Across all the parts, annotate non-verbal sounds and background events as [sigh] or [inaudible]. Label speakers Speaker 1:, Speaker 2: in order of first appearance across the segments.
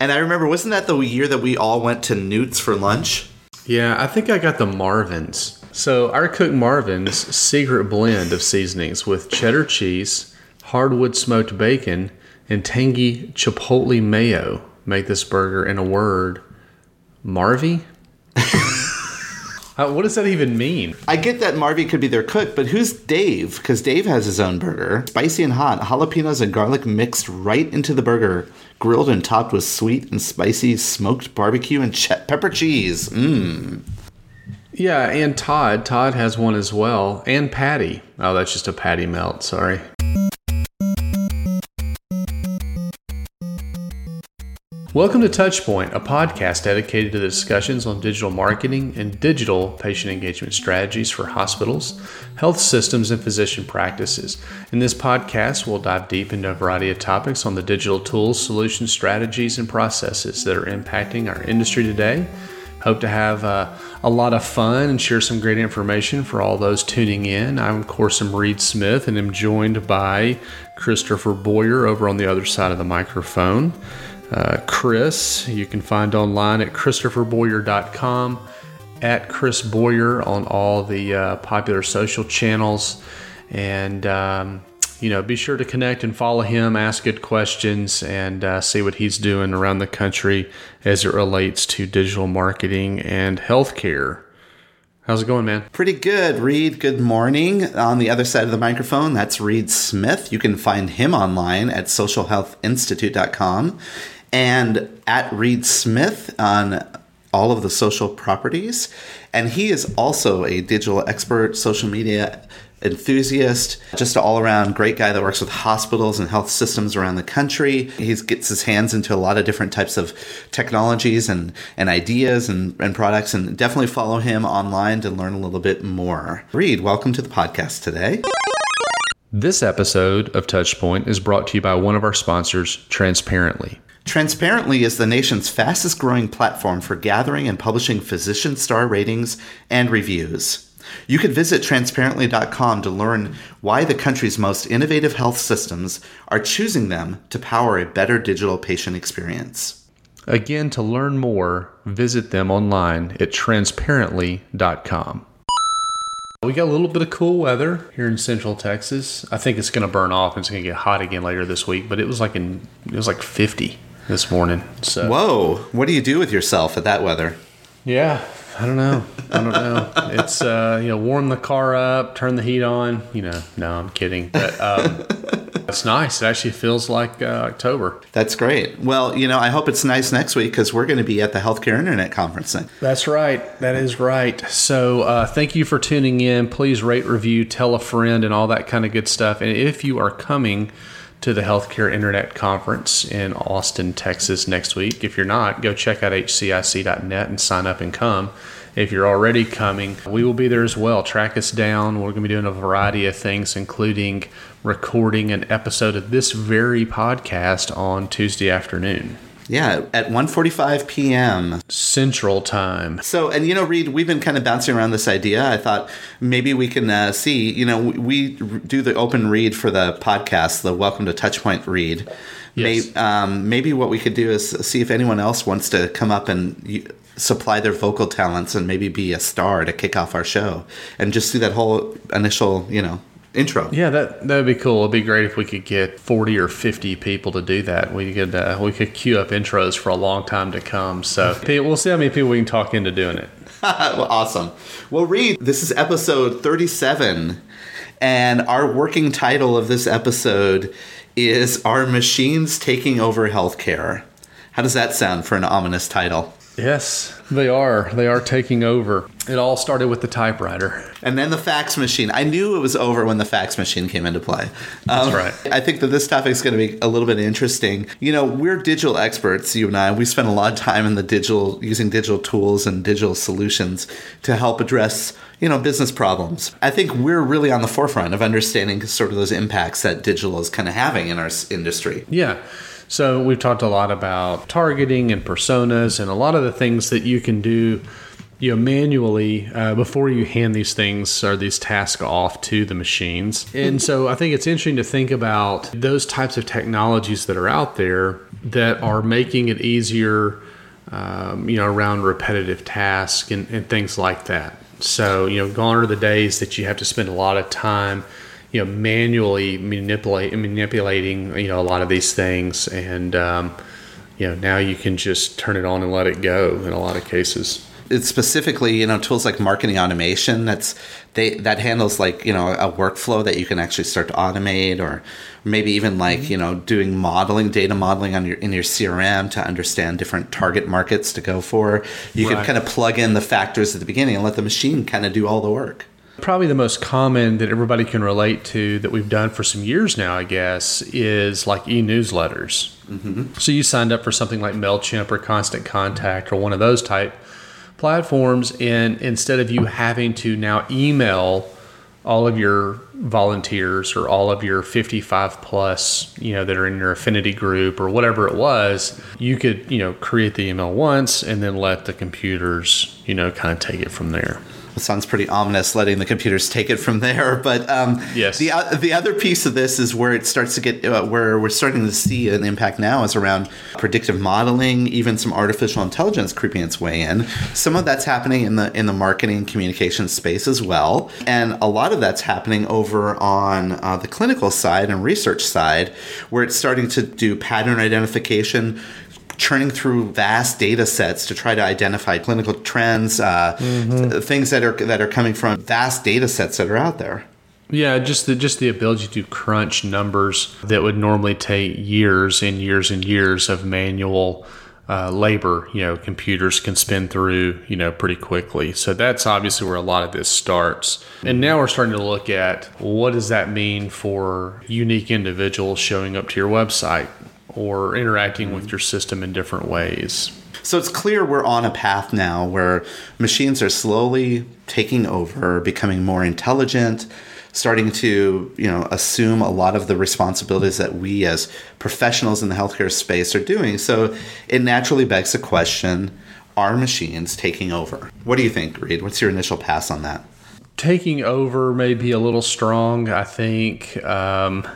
Speaker 1: And I remember, wasn't that the year that we all went to Newt's for lunch?
Speaker 2: Yeah, I think I got the Marvin's. So our cook Marvin's secret blend of seasonings with cheddar cheese, hardwood smoked bacon, and tangy chipotle mayo make this burger in a word Marvy? [laughs] Uh, what does that even mean?
Speaker 1: I get that Marvy could be their cook, but who's Dave? Because Dave has his own burger. Spicy and hot, jalapenos and garlic mixed right into the burger, grilled and topped with sweet and spicy smoked barbecue and ch- pepper cheese. Mmm.
Speaker 2: Yeah, and Todd. Todd has one as well. And Patty. Oh, that's just a patty melt. Sorry. Welcome to Touchpoint, a podcast dedicated to the discussions on digital marketing and digital patient engagement strategies for hospitals, health systems, and physician practices. In this podcast, we'll dive deep into a variety of topics on the digital tools, solutions, strategies, and processes that are impacting our industry today. Hope to have uh, a lot of fun and share some great information for all those tuning in. I'm, of course, I'm Reed Smith and I'm joined by Christopher Boyer over on the other side of the microphone. Uh, Chris, you can find online at christopherboyer.com, at Chris Boyer on all the uh, popular social channels. And, um, you know, be sure to connect and follow him, ask good questions, and uh, see what he's doing around the country as it relates to digital marketing and healthcare. How's it going, man?
Speaker 1: Pretty good, Reed. Good morning. On the other side of the microphone, that's Reed Smith. You can find him online at socialhealthinstitute.com and at Reed Smith on all of the social properties. And he is also a digital expert, social media enthusiast, just an all around great guy that works with hospitals and health systems around the country. He gets his hands into a lot of different types of technologies and, and ideas and, and products, and definitely follow him online to learn a little bit more. Reed, welcome to the podcast today.
Speaker 2: This episode of Touchpoint is brought to you by one of our sponsors, Transparently.
Speaker 1: Transparently is the nation's fastest growing platform for gathering and publishing physician star ratings and reviews. You can visit transparently.com to learn why the country's most innovative health systems are choosing them to power a better digital patient experience.
Speaker 2: Again, to learn more, visit them online at transparently.com. We got a little bit of cool weather here in Central Texas. I think it's going to burn off and it's going to get hot again later this week, but it was like in it was like 50 this morning. So
Speaker 1: Whoa, what do you do with yourself at that weather?
Speaker 2: Yeah, I don't know. I don't know. It's uh, you know, warm the car up, turn the heat on. You know, no, I'm kidding. But um, [laughs] it's nice. It actually feels like uh, October.
Speaker 1: That's great. Well, you know, I hope it's nice next week because we're going to be at the Healthcare Internet Conference. Then.
Speaker 2: That's right. That is right. So uh, thank you for tuning in. Please rate, review, tell a friend, and all that kind of good stuff. And if you are coming to the Healthcare Internet Conference in Austin, Texas next week. If you're not, go check out hcic.net and sign up and come. If you're already coming, we will be there as well. Track us down. We're going to be doing a variety of things, including recording an episode of this very podcast on Tuesday afternoon.
Speaker 1: Yeah, at 1:45 p.m.
Speaker 2: Central Time.
Speaker 1: So, and you know, Reed, we've been kind of bouncing around this idea. I thought maybe we can uh, see. You know, we, we do the open read for the podcast, the Welcome to Touchpoint read.
Speaker 2: Yes.
Speaker 1: Maybe, um, maybe what we could do is see if anyone else wants to come up and supply their vocal talents and maybe be a star to kick off our show, and just do that whole initial, you know, intro.
Speaker 2: Yeah, that that would be cool. It'd be great if we could get forty or fifty people to do that. We could uh, we could queue up intros for a long time to come. So [laughs] we'll see how many people we can talk into doing it. [laughs]
Speaker 1: well, awesome. Well, Reed, this is episode thirty-seven, and our working title of this episode is "Are Machines Taking Over Healthcare?" How does that sound for an ominous title?
Speaker 2: Yes, they are. They are taking over. It all started with the typewriter.
Speaker 1: And then the fax machine. I knew it was over when the fax machine came into play.
Speaker 2: That's um, right.
Speaker 1: I think that this topic is going to be a little bit interesting. You know, we're digital experts, you and I. We spend a lot of time in the digital, using digital tools and digital solutions to help address, you know, business problems. I think we're really on the forefront of understanding sort of those impacts that digital is kind of having in our industry.
Speaker 2: Yeah. So we've talked a lot about targeting and personas and a lot of the things that you can do you know manually uh, before you hand these things or these tasks off to the machines. And so i think it's interesting to think about those types of technologies that are out there that are making it easier um, you know around repetitive tasks and, and things like that. So you know gone are the days that you have to spend a lot of time you know manually manipulate manipulating you know a lot of these things and um, you know now you can just turn it on and let it go in a lot of cases
Speaker 1: it's specifically you know tools like marketing automation that's they that handles like you know a workflow that you can actually start to automate or maybe even like mm-hmm. you know doing modeling data modeling on your in your crm to understand different target markets to go for you right. can kind of plug in the factors at the beginning and let the machine kind of do all the work
Speaker 2: Probably the most common that everybody can relate to that we've done for some years now, I guess, is like e newsletters. Mm-hmm. So you signed up for something like MailChimp or Constant Contact or one of those type platforms and instead of you having to now email all of your volunteers or all of your 55 plus you know that are in your affinity group or whatever it was you could you know create the email once and then let the computers you know kind of take it from there
Speaker 1: sounds pretty ominous, letting the computers take it from there. [laughs] But um, yes, the uh, the other piece of this is where it starts to get uh, where we're starting to see an impact now is around predictive modeling, even some artificial intelligence creeping its way in. Some of that's happening in the in the marketing communication space as well, and a lot of that's happening over on uh, the clinical side and research side, where it's starting to do pattern identification churning through vast data sets to try to identify clinical trends, uh, mm-hmm. things that are that are coming from vast data sets that are out there.
Speaker 2: Yeah, just the just the ability to crunch numbers that would normally take years and years and years of manual uh, labor, you know, computers can spin through, you know, pretty quickly. So that's obviously where a lot of this starts. And now we're starting to look at what does that mean for unique individuals showing up to your website? Or interacting with your system in different ways.
Speaker 1: So it's clear we're on a path now where machines are slowly taking over, becoming more intelligent, starting to, you know, assume a lot of the responsibilities that we as professionals in the healthcare space are doing. So it naturally begs the question, are machines taking over? What do you think, Reed? What's your initial pass on that?
Speaker 2: Taking over may be a little strong. I think, um,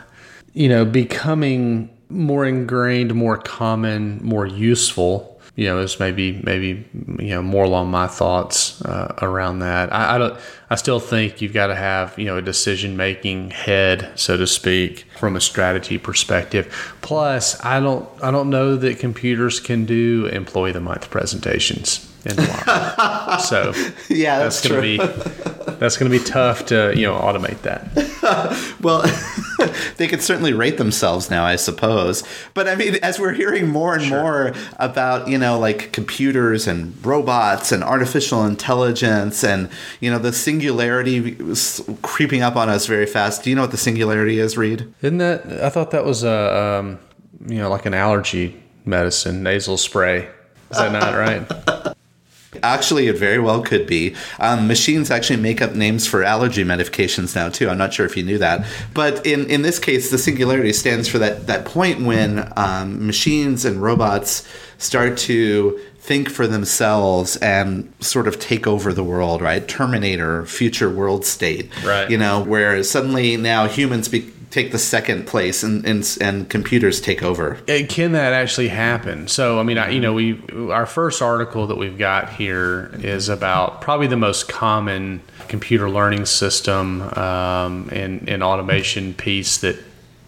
Speaker 2: you know, becoming more ingrained, more common, more useful. You know, is maybe maybe you know more along my thoughts uh, around that. I, I don't. I still think you've got to have you know a decision making head, so to speak, from a strategy perspective. Plus, I don't I don't know that computers can do employee of the month presentations in [laughs] so
Speaker 1: yeah, that's,
Speaker 2: that's gonna be [laughs] that's gonna be tough to you know automate that. [laughs]
Speaker 1: well, they could certainly rate themselves now, I suppose. But I mean, as we're hearing more and sure. more about you know like computers and robots and artificial intelligence and you know the singularity creeping up on us very fast. Do you know what the singularity is, Reed?
Speaker 2: Isn't that? I thought that was a um, you know like an allergy medicine, nasal spray. Is that not right?
Speaker 1: Actually, it very well could be. Um, machines actually make up names for allergy medications now too. I'm not sure if you knew that, but in in this case, the singularity stands for that that point when um, machines and robots start to think for themselves and sort of take over the world, right? Terminator, future world state,
Speaker 2: right?
Speaker 1: You know, where suddenly now humans be take the second place and, and and computers take over.
Speaker 2: Can that actually happen? So, I mean, I, you know, we our first article that we've got here is about probably the most common computer learning system um, and, and automation piece that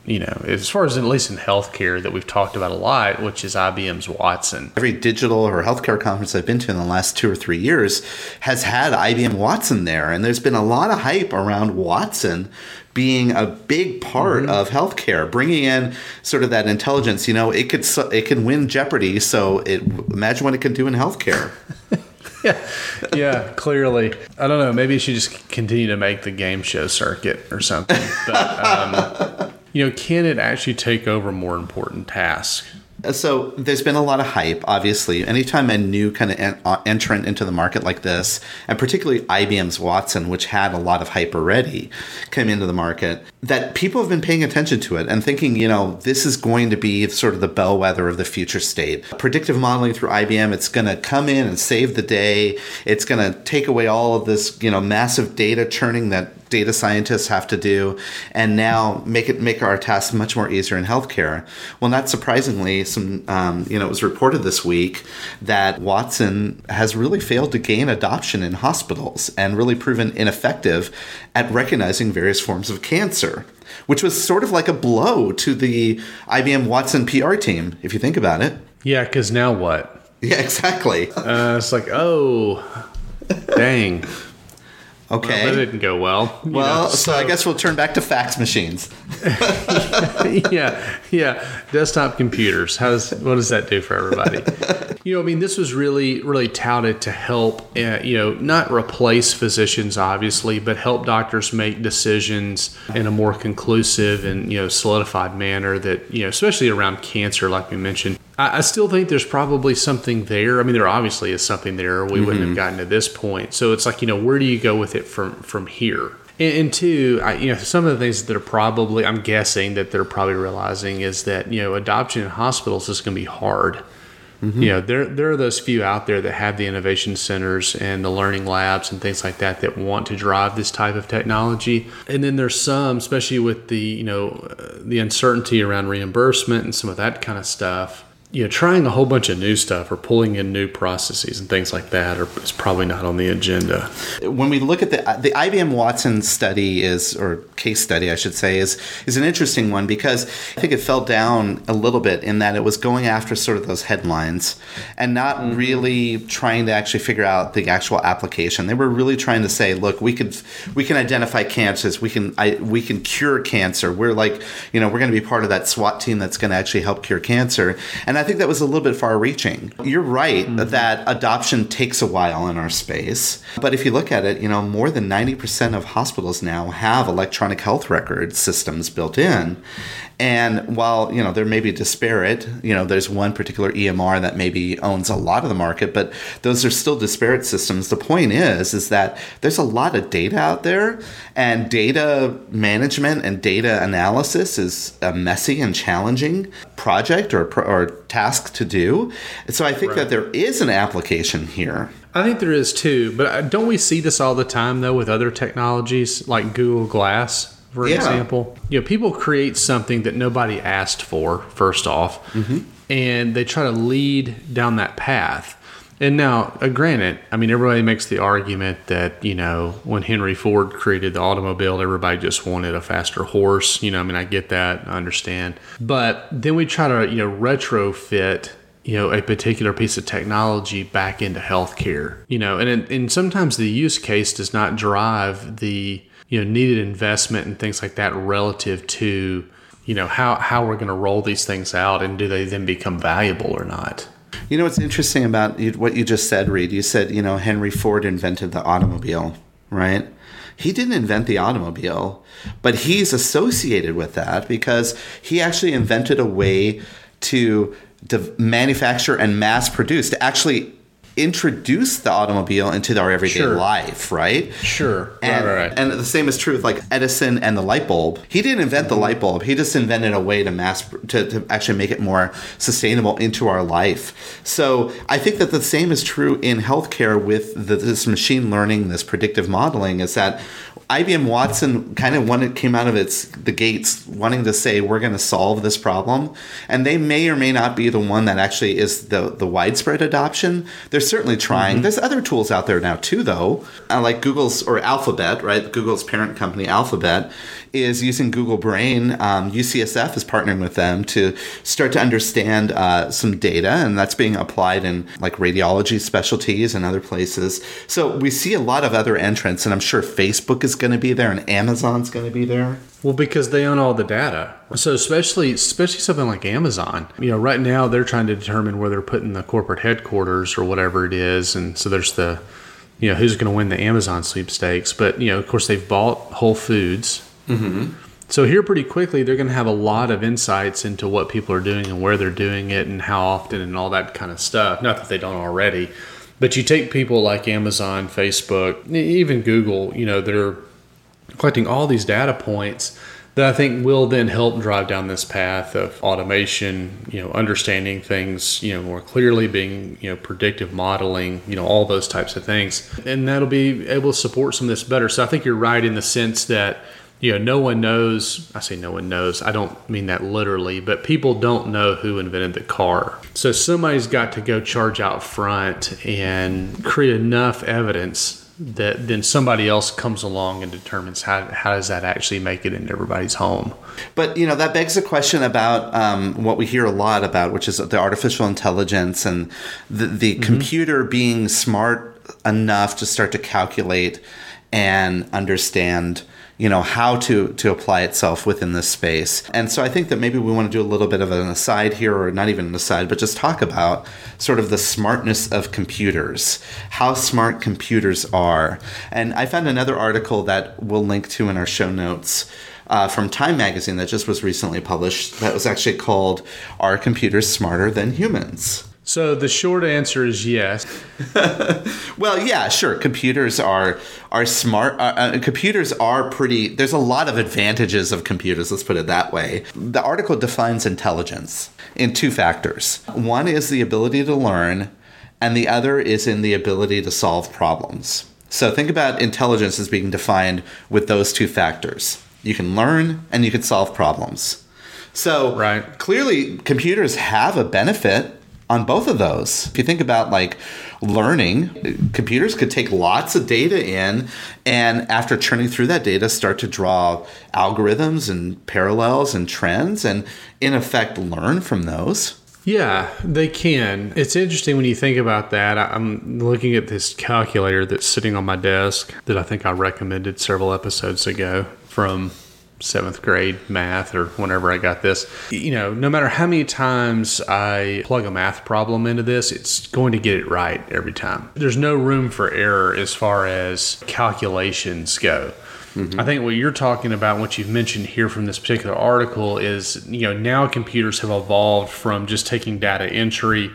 Speaker 2: you know, as far as at least in healthcare that we've talked about a lot, which is IBM's Watson.
Speaker 1: Every digital or healthcare conference I've been to in the last two or three years has had IBM Watson there. And there's been a lot of hype around Watson being a big part mm-hmm. of healthcare, bringing in sort of that intelligence. You know, it could it can win Jeopardy. So it, imagine what it can do in healthcare. [laughs]
Speaker 2: yeah, yeah, clearly. I don't know. Maybe you should just continue to make the game show circuit or something. But um, [laughs] you know, can it actually take over more important tasks?
Speaker 1: So there's been a lot of hype, obviously. Anytime a new kind of en- uh, entrant into the market like this, and particularly IBM's Watson, which had a lot of hype already, came into the market, that people have been paying attention to it and thinking, you know, this is going to be sort of the bellwether of the future state. Predictive modeling through IBM, it's going to come in and save the day. It's going to take away all of this, you know, massive data churning that data scientists have to do, and now make it make our tasks much more easier in healthcare. Well, not surprisingly, some um, you know it was reported this week that Watson has really failed to gain adoption in hospitals and really proven ineffective at recognizing various forms of cancer. Which was sort of like a blow to the IBM Watson PR team, if you think about it.
Speaker 2: Yeah, because now what?
Speaker 1: Yeah, exactly.
Speaker 2: Uh, it's like, oh, dang. [laughs]
Speaker 1: Okay.
Speaker 2: Well, that didn't go well.
Speaker 1: Well,
Speaker 2: know,
Speaker 1: so, I guess we'll turn back to fax machines. [laughs]
Speaker 2: yeah, yeah. Desktop computers. How's what does that do for everybody? [laughs] you know, I mean, this was really, really touted to help. Uh, you know, not replace physicians, obviously, but help doctors make decisions in a more conclusive and you know solidified manner. That you know, especially around cancer, like we mentioned. I, I still think there's probably something there. I mean, there obviously is something there. We wouldn't have gotten to this point. So it's like you know, where do you go with it from from here? And, and two, I, you know, some of the things that are probably, I'm guessing that they're probably realizing is that you know, adoption in hospitals is going to be hard. You know, there there are those few out there that have the innovation centers and the learning labs and things like that that want to drive this type of technology. And then there's some, especially with the you know uh, the uncertainty around reimbursement and some of that kind of stuff. You know, trying a whole bunch of new stuff or pulling in new processes and things like that are, is probably not on the agenda.
Speaker 1: when we look at the the IBM Watson study is or case study I should say is is an interesting one because I think it fell down a little bit in that it was going after sort of those headlines and not mm-hmm. really trying to actually figure out the actual application. They were really trying to say, look, we could we can identify cancers, we can I, we can cure cancer. We're like, you know, we're going to be part of that SWAT team that's going to actually help cure cancer. And I think that was a little bit far reaching. You're right mm-hmm. that adoption takes a while in our space. But if you look at it, you know, more than 90% of hospitals now have electronic health record systems built in. And while, you know, there may be disparate, you know, there's one particular EMR that maybe owns a lot of the market, but those are still disparate systems. The point is, is that there's a lot of data out there and data management and data analysis is a messy and challenging project or, or task to do. So I think that there is an application here.
Speaker 2: I think there is too, but uh, don't we see this all the time though with other technologies like Google Glass, for
Speaker 1: Yeah.
Speaker 2: example? You know, people create something that nobody asked for, first off, and they try to lead down that path. And now, uh, granted, I mean, everybody makes the argument that, you know, when Henry Ford created the automobile, everybody just wanted a faster horse. You know, I mean, I get that, I understand. But then we try to, you know, retrofit you know a particular piece of technology back into healthcare you know and and sometimes the use case does not drive the you know needed investment and things like that relative to you know how how we're going to roll these things out and do they then become valuable or not
Speaker 1: You know what's interesting about what you just said, Reed? You said, you know, Henry Ford invented the automobile, right? He didn't invent the automobile, but he's associated with that because he actually invented a way to, to manufacture and mass produce, to actually introduce the automobile into our everyday
Speaker 2: Sure.
Speaker 1: life, right?
Speaker 2: Sure.
Speaker 1: And,
Speaker 2: right, right.
Speaker 1: and the same is true with like Edison and the light bulb. He didn't invent the mm-hmm. light bulb. He just invented a way to mass to, to actually make it more sustainable into our life. So I think that the same is true in healthcare with the, this machine learning, this predictive modeling. Is that IBM Watson kind of wanted came out of its the gates wanting to say we're going to solve this problem, and they may or may not be the one that actually is the the widespread adoption. They're certainly trying. There's other tools out there now too, though, uh, like Google's or Alphabet, right? Google's parent company, Alphabet, is using Google Brain. Um, UCSF is partnering with them to start to understand uh, some data, and that's being applied in like radiology specialties and other places. So we see a lot of other entrants, and I'm sure Facebook is going to be there, and Amazon's going to be there.
Speaker 2: Well, because they own all the data. So especially especially something like Amazon. You know, right now they're trying to determine where they're putting the corporate headquarters or whatever it is, and so there's the you know who's going to win the Amazon sweepstakes. But you know, of course, they've bought Whole Foods. Mm-hmm. So here pretty quickly they're going to have a lot of insights into what people are doing and where they're doing it and how often and all that kind of stuff. Not that they don't already, but you take people like Amazon, Facebook, even Google, you know, they're collecting all these data points that I think will then help drive down this path of automation, you know, understanding things, you know, more clearly, being, you know, predictive modeling, you know, all those types of things. And that'll be able to support some of this better. So I think you're right in the sense that, you know, no one knows. I say no one knows. I don't mean that literally, but people don't know who invented the car. So somebody's got to go charge out front and create enough evidence that then somebody else comes along and determines how, how does that actually make it into everybody's home.
Speaker 1: But you know that begs a question about um, what we hear a lot about, which is the artificial intelligence and the, the mm-hmm. computer being smart enough to start to calculate and understand you know how to to apply itself within this space and so i think that maybe we want to do a little bit of an aside here or not even an aside but just talk about sort of the smartness of computers how smart computers are and i found another article that we'll link to in our show notes uh, from Time Magazine that just was recently published that was actually called Are Computers Smarter Than Humans?
Speaker 2: So the short answer is yes. [laughs]
Speaker 1: well, yeah, sure. Computers are are smart. Uh, uh, computers are pretty. There's a lot of advantages of computers. Let's put it that way. The article defines intelligence in two factors. One is the ability to learn, and the other is in the ability to solve problems. So think about intelligence as being defined with those two factors. You can learn and you can solve problems. So right. clearly, computers have a benefit on both of those. If you think about like learning, computers could take lots of data in and after churning through that data start to draw algorithms and parallels and trends and in effect learn from those.
Speaker 2: Yeah, they can. It's interesting when you think about that. I'm looking at this calculator that's sitting on my desk that I think I recommended several episodes ago from seventh grade math or whenever I got this. You know, no matter how many times I plug a math problem into this, it's going to get it right every time. There's no room for error as far as calculations go. Mm-hmm. I think what you're talking about, what you've mentioned here from this particular article, is you know now computers have evolved from just taking data entry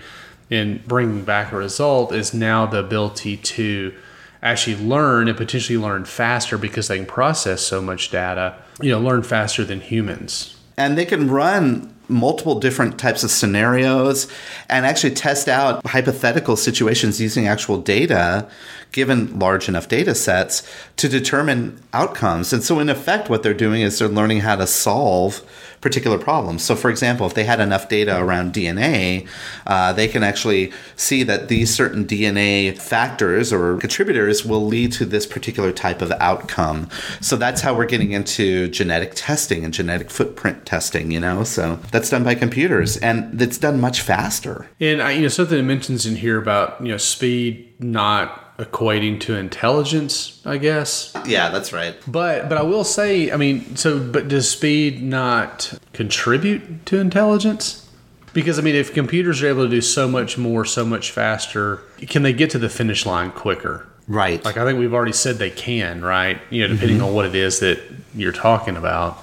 Speaker 2: and bringing back a result is now the ability to actually learn and potentially learn faster because they can process so much data, you know, learn faster than humans.
Speaker 1: And they can run multiple different types of scenarios and actually test out hypothetical situations using actual data given large enough data sets to determine outcomes. And so in effect what they're doing is they're learning how to solve particular problems. So, for example, if they had enough data around DNA, uh, they can actually see that these certain DNA factors or contributors will lead to this particular type of outcome. So, that's how we're getting into genetic testing and genetic footprint testing, you know? So, that's done by computers and it's done much faster.
Speaker 2: And, I, you know, something it mentions in here about, you know, speed not equating to intelligence, I guess.
Speaker 1: Yeah, that's right.
Speaker 2: But but I will say, I mean, so but does speed not contribute to intelligence? Because I mean, if computers are able to do so much more, so much faster, can they get to the finish line quicker?
Speaker 1: Right.
Speaker 2: Like I think we've already said they can, right? You know, depending mm-hmm. on what it is that you're talking about.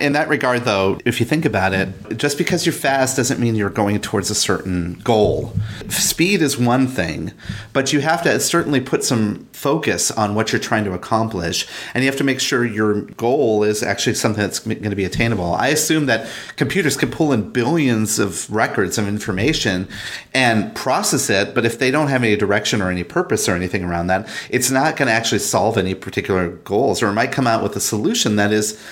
Speaker 1: In that regard, though, if you think about it, just because you're fast doesn't mean you're going towards a certain goal. Speed is one thing, but you have to certainly put some focus on what you're trying to accomplish, and you have to make sure your goal is actually something that's going to be attainable. I assume that computers can pull in billions of records of information and process it, but if they don't have any direction or any purpose or anything around that, it's not going to actually solve any particular goals, or it might come out with a solution that is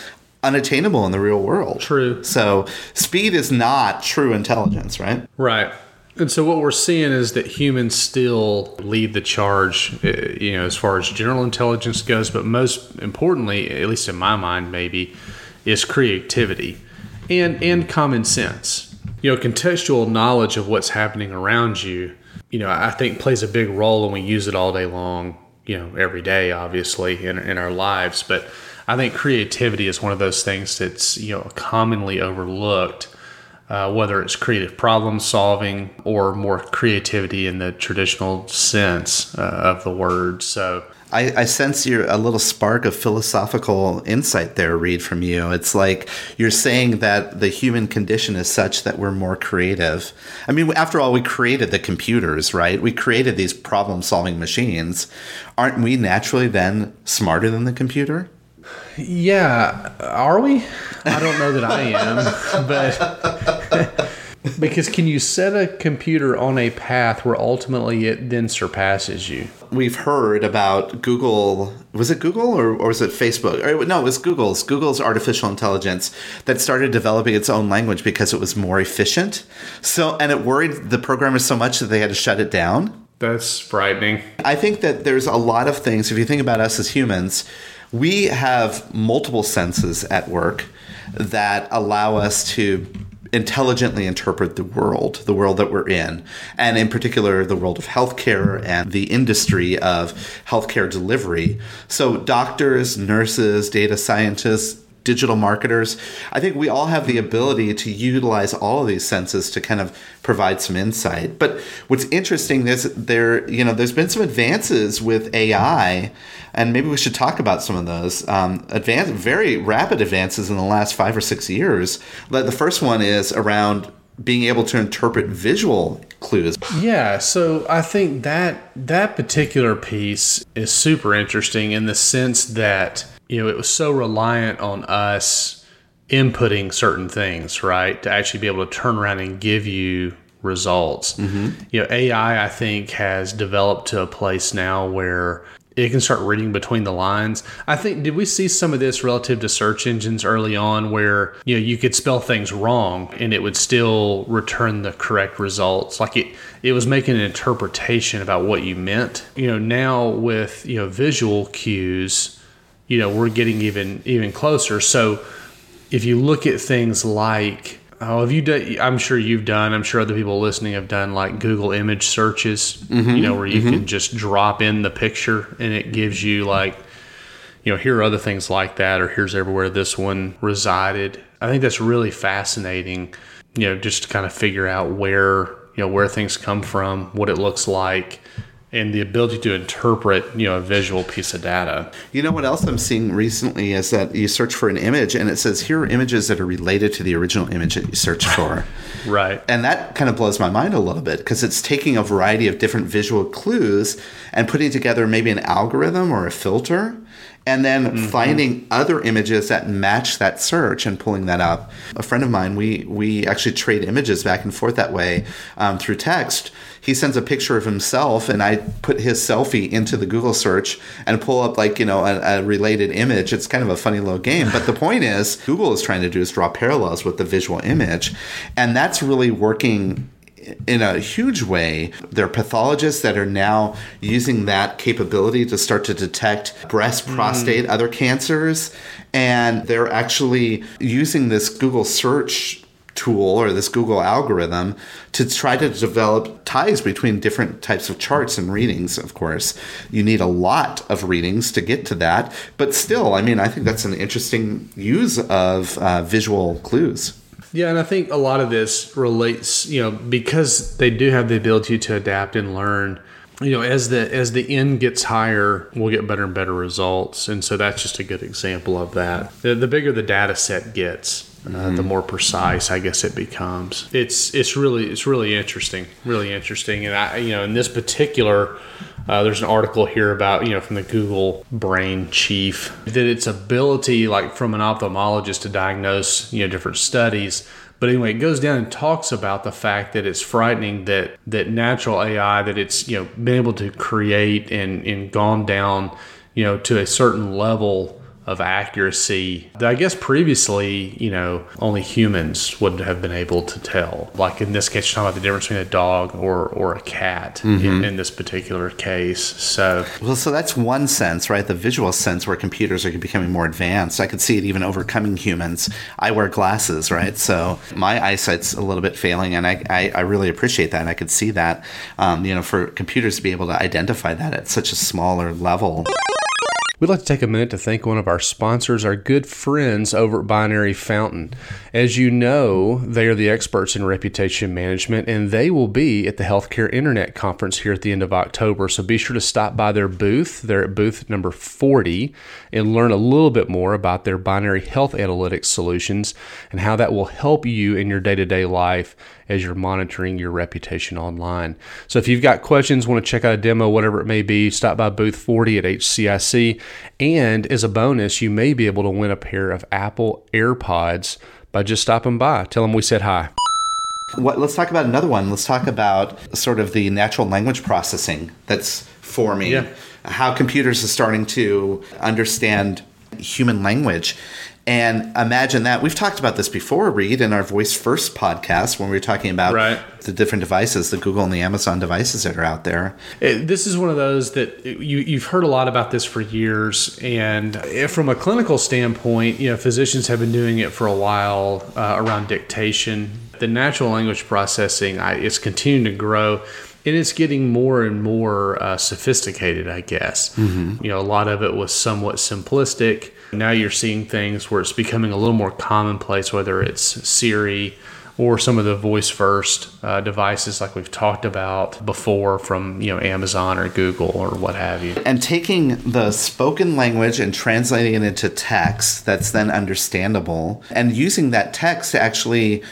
Speaker 1: unattainable in the real world.
Speaker 2: True.
Speaker 1: So speed is not true intelligence, right?
Speaker 2: Right. And so what we're seeing is that humans still lead the charge, uh, you know, as far as general intelligence goes. But most importantly, at least in my mind, maybe, is creativity and and common sense. You know, contextual knowledge of what's happening around you. You know, I think plays a big role, and we use it all day long. You know, every day, obviously, in in our lives, but I think creativity is one of those things that's you know commonly overlooked. Uh, whether it's creative problem solving or more creativity in the traditional sense uh, of the word. So
Speaker 1: I, I sense your a little spark of philosophical insight there, Reed, from you. It's like you're saying that the human condition is such that we're more creative. I mean, after all, we created the computers, right? We created these problem solving machines. Aren't we naturally then smarter than the computer?
Speaker 2: Yeah, are we? I don't know that I am, [laughs] but [laughs] because can you set a computer on a path where ultimately it then surpasses you?
Speaker 1: We've heard about Google. Was it Google or, or was it Facebook? Or, no, it was Google's. Google's artificial intelligence that started developing its own language because it was more efficient. So, and it worried the programmers so much that they had to shut it down.
Speaker 2: That's frightening.
Speaker 1: I think that there's a lot of things. If you think about us as humans, we have multiple senses at work that allow us to intelligently interpret the world, the world that we're in, and in particular, the world of healthcare and the industry of healthcare delivery. So, doctors, nurses, data scientists, digital marketers, I think we all have the ability to utilize all of these senses to kind of provide some insight. But what's interesting is there, you know, there's been some advances with AI, and maybe we should talk about some of those um, advanced, very rapid advances in the last five or six years. The first one is around being able to interpret visual clues.
Speaker 2: Yeah, so I think that that particular piece is super interesting in the sense that you know, it was so reliant on us inputting certain things, right? To actually be able to turn around and give you results. Mm-hmm. You know, AI, I think, has developed to a place now where it can start reading between the lines. I think did we see some of this relative to search engines early on where you know you could spell things wrong and it would still return the correct results like it it was making an interpretation about what you meant. You know, now with you know visual cues you know we're getting even even closer. So if you look at things like oh, have you done? I'm sure you've done. I'm sure other people listening have done like Google image searches. Mm-hmm, you know where you mm-hmm. can just drop in the picture and it gives you like you know here are other things like that or here's everywhere this one resided. I think that's really fascinating. You know, just to kind of figure out where you know where things come from, what it looks like and the ability to interpret you know a visual piece of data.
Speaker 1: You know what else i'm seeing recently is that you search for an image and it says here are images that are related to the original image that you searched [laughs] for.
Speaker 2: Right.
Speaker 1: And that kind of blows my mind a little bit because it's taking a variety of different visual clues and putting together maybe an algorithm or a filter and then mm-hmm. finding other images that match that search and pulling that up. A friend of mine, we we actually trade images back and forth that way um, through text. He sends a picture of himself, and I put his selfie into the Google search and pull up like you know a, a related image. It's kind of a funny little game, but the [laughs] point is, Google is trying to do is draw parallels with the visual image, and that's really working in a huge way. There are pathologists that are now using that capability to start to detect breast, mm. prostate, mm. other cancers. And they're actually using this Google search tool or this Google algorithm to try to develop ties between different types of charts and readings, of course. You need a lot of readings to get to that. But still, I mean, I think that's an interesting use of uh, visual clues.
Speaker 2: Yeah, and I think a lot of this relates, you know, because they do have the ability to adapt and learn. You know, as the as the end gets higher, we'll get better and better results, and so that's just a good example of that. The, the bigger the data set gets, uh, mm-hmm. the more precise I guess it becomes. It's it's really it's really interesting, really interesting, and I you know in this particular uh, there's an article here about, you know, from the Google Brain chief that its ability, like from an ophthalmologist, to diagnose, you know, different studies. But anyway, it goes down and talks about the fact that it's frightening that that natural AI that it's you know been able to create and and gone down, you know, to a certain level of accuracy that I guess previously, you know, only humans would have been able to tell. Like in this case, you're talking about the difference between a dog or, or a cat mm-hmm. in, in, this particular case. So,
Speaker 1: well, so that's one sense, right? The visual sense where computers are becoming more advanced. I could see it even overcoming humans. I wear glasses, right? So my eyesight's a little bit failing, and I, I, I really appreciate that. And I could see that, um, you know, for computers to be able to identify that at such a smaller level.
Speaker 2: We'd like to take a minute to thank one of our sponsors, our good friends over at Binary Fountain. As you know, they are the experts in reputation management, and they will be at the Healthcare Internet Conference here at the end of October. So be sure to stop by their booth. They're at booth number 40 and learn a little bit more about their binary health analytics solutions and how that will help you in your day to day life as you're monitoring your reputation online. So if you've got questions, want to check out a demo, whatever it may be, stop by booth 40 at HCIC. And as a bonus, you may be able to win a pair of Apple AirPods by just stopping by. Tell them we said hi.
Speaker 1: What, let's talk about another one. Let's talk about sort of the natural language processing that's forming,
Speaker 2: Yeah.
Speaker 1: how computers are starting to understand human language. And imagine that. We've talked about this before, Reed, in our Voice First podcast when we were talking about
Speaker 2: Right.
Speaker 1: the different devices, the Google and the Amazon devices that are out there.
Speaker 2: It- this is one of those that you, you've heard a lot about this for years, and if from a clinical standpoint, you know, physicians have been doing it for a while uh, around dictation. The natural language processing I, is continuing to grow, and it's getting more and more uh, sophisticated. I guess you know a lot of it was somewhat simplistic. Now you're seeing things where it's becoming a little more commonplace, whether it's Siri or some of the voice first uh, devices like we've talked about before from you know Amazon or Google or what have you.
Speaker 1: and taking the spoken language and translating it into text that's then understandable and using that text to actually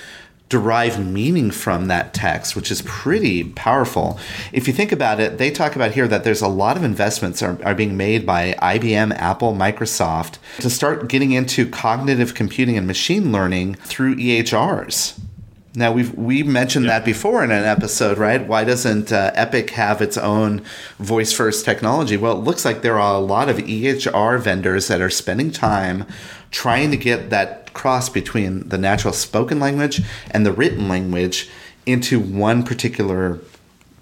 Speaker 1: derive meaning from that text which is pretty powerful if you think about it they talk about here that there's a lot of investments are, are being made by ibm apple microsoft to start getting into cognitive computing and machine learning through ehrs now we've we mentioned that before in an episode, right? Why doesn't uh, Epic have its own voice first technology? Well, it looks like there are a lot of EHR vendors that are spending time trying to get that cross between the natural spoken language and the written language into one particular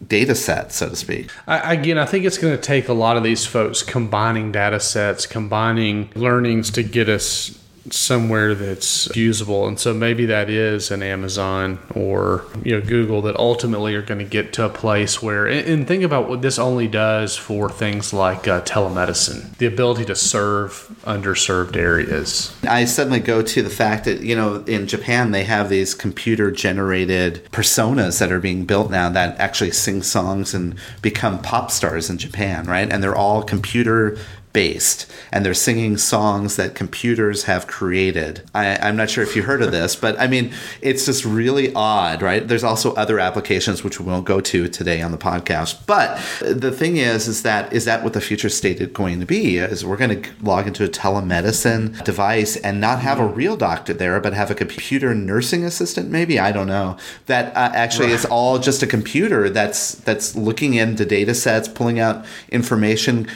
Speaker 1: data set, so to speak.
Speaker 2: I, again, I think it's going to take a lot of these folks combining data sets, combining learnings to get us somewhere that's usable and so maybe that is an amazon or you know google that ultimately are going to get to a place where and, think about what this only does for things like uh, telemedicine the ability to serve underserved areas
Speaker 1: I suddenly go to the fact that, you know, in Japan, they have these computer generated personas that are being built now that actually sing songs and become pop stars in Japan, right? And they're all computer based and they're singing songs that computers have created. I, I'm not sure if you heard of this, but I mean, it's just really odd, right? There's also other applications which we won't go to today on the podcast. But the thing is, is that is that what the future state is going to be? Is we're going to log into a telemedicine device and not have a real doctor there, but have a computer nursing assistant? Maybe I don't know. That uh, actually is all just a computer that's that's looking into data sets, pulling out information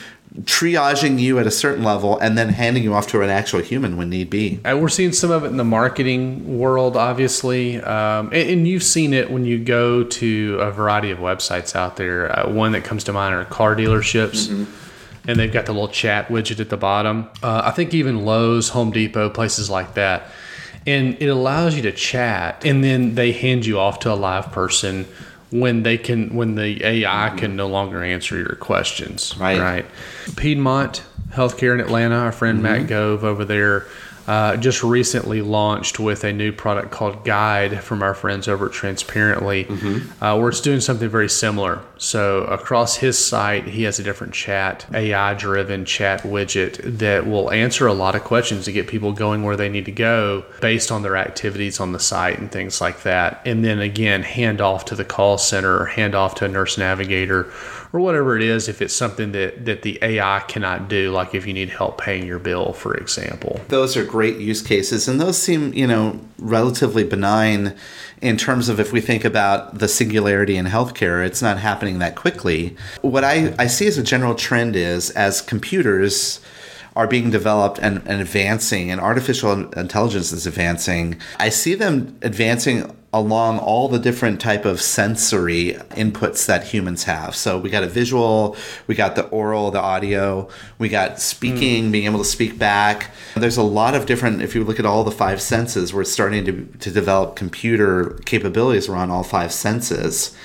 Speaker 1: triaging you at a certain level and then handing you off to an actual human when need be.
Speaker 2: And we're seeing some of it in the marketing world, obviously, um, and, and you've seen it when you go to a variety of websites out there. Uh, one that comes to mind are car dealerships, and they've got the little chat widget at the bottom. Uh, I think even Lowe's, Home Depot, places like that, and it allows you to chat, and then they hand you off to a live person when they can when the AI can no longer answer your questions.
Speaker 1: Right.
Speaker 2: Right. Piedmont Healthcare in Atlanta, our friend Matt Gove over there, uh, just recently launched with a new product called Guide from our friends over at Transparently, uh, where it's doing something very similar. So across his site, he has a different chat, AI driven chat widget that will answer a lot of questions to get people going where they need to go based on their activities on the site and things like that. And then again, hand off to the call center or hand off to a nurse navigator or whatever it is if it's something that, that the AI cannot do, like if you need help paying your bill, for example.
Speaker 1: Those are great use cases and those seem, you know, relatively benign in terms of if we think about the singularity in healthcare, it's not happening that quickly. What I, I see as a general trend is as computers are being developed and, and advancing and artificial intelligence is advancing, I see them advancing along all the different type of sensory inputs that humans have. So we got a visual, we got the oral, the audio, we got speaking, mm. being able to speak back. There's a lot of different if you look at all the five senses, we're starting to, to develop computer capabilities around all five senses.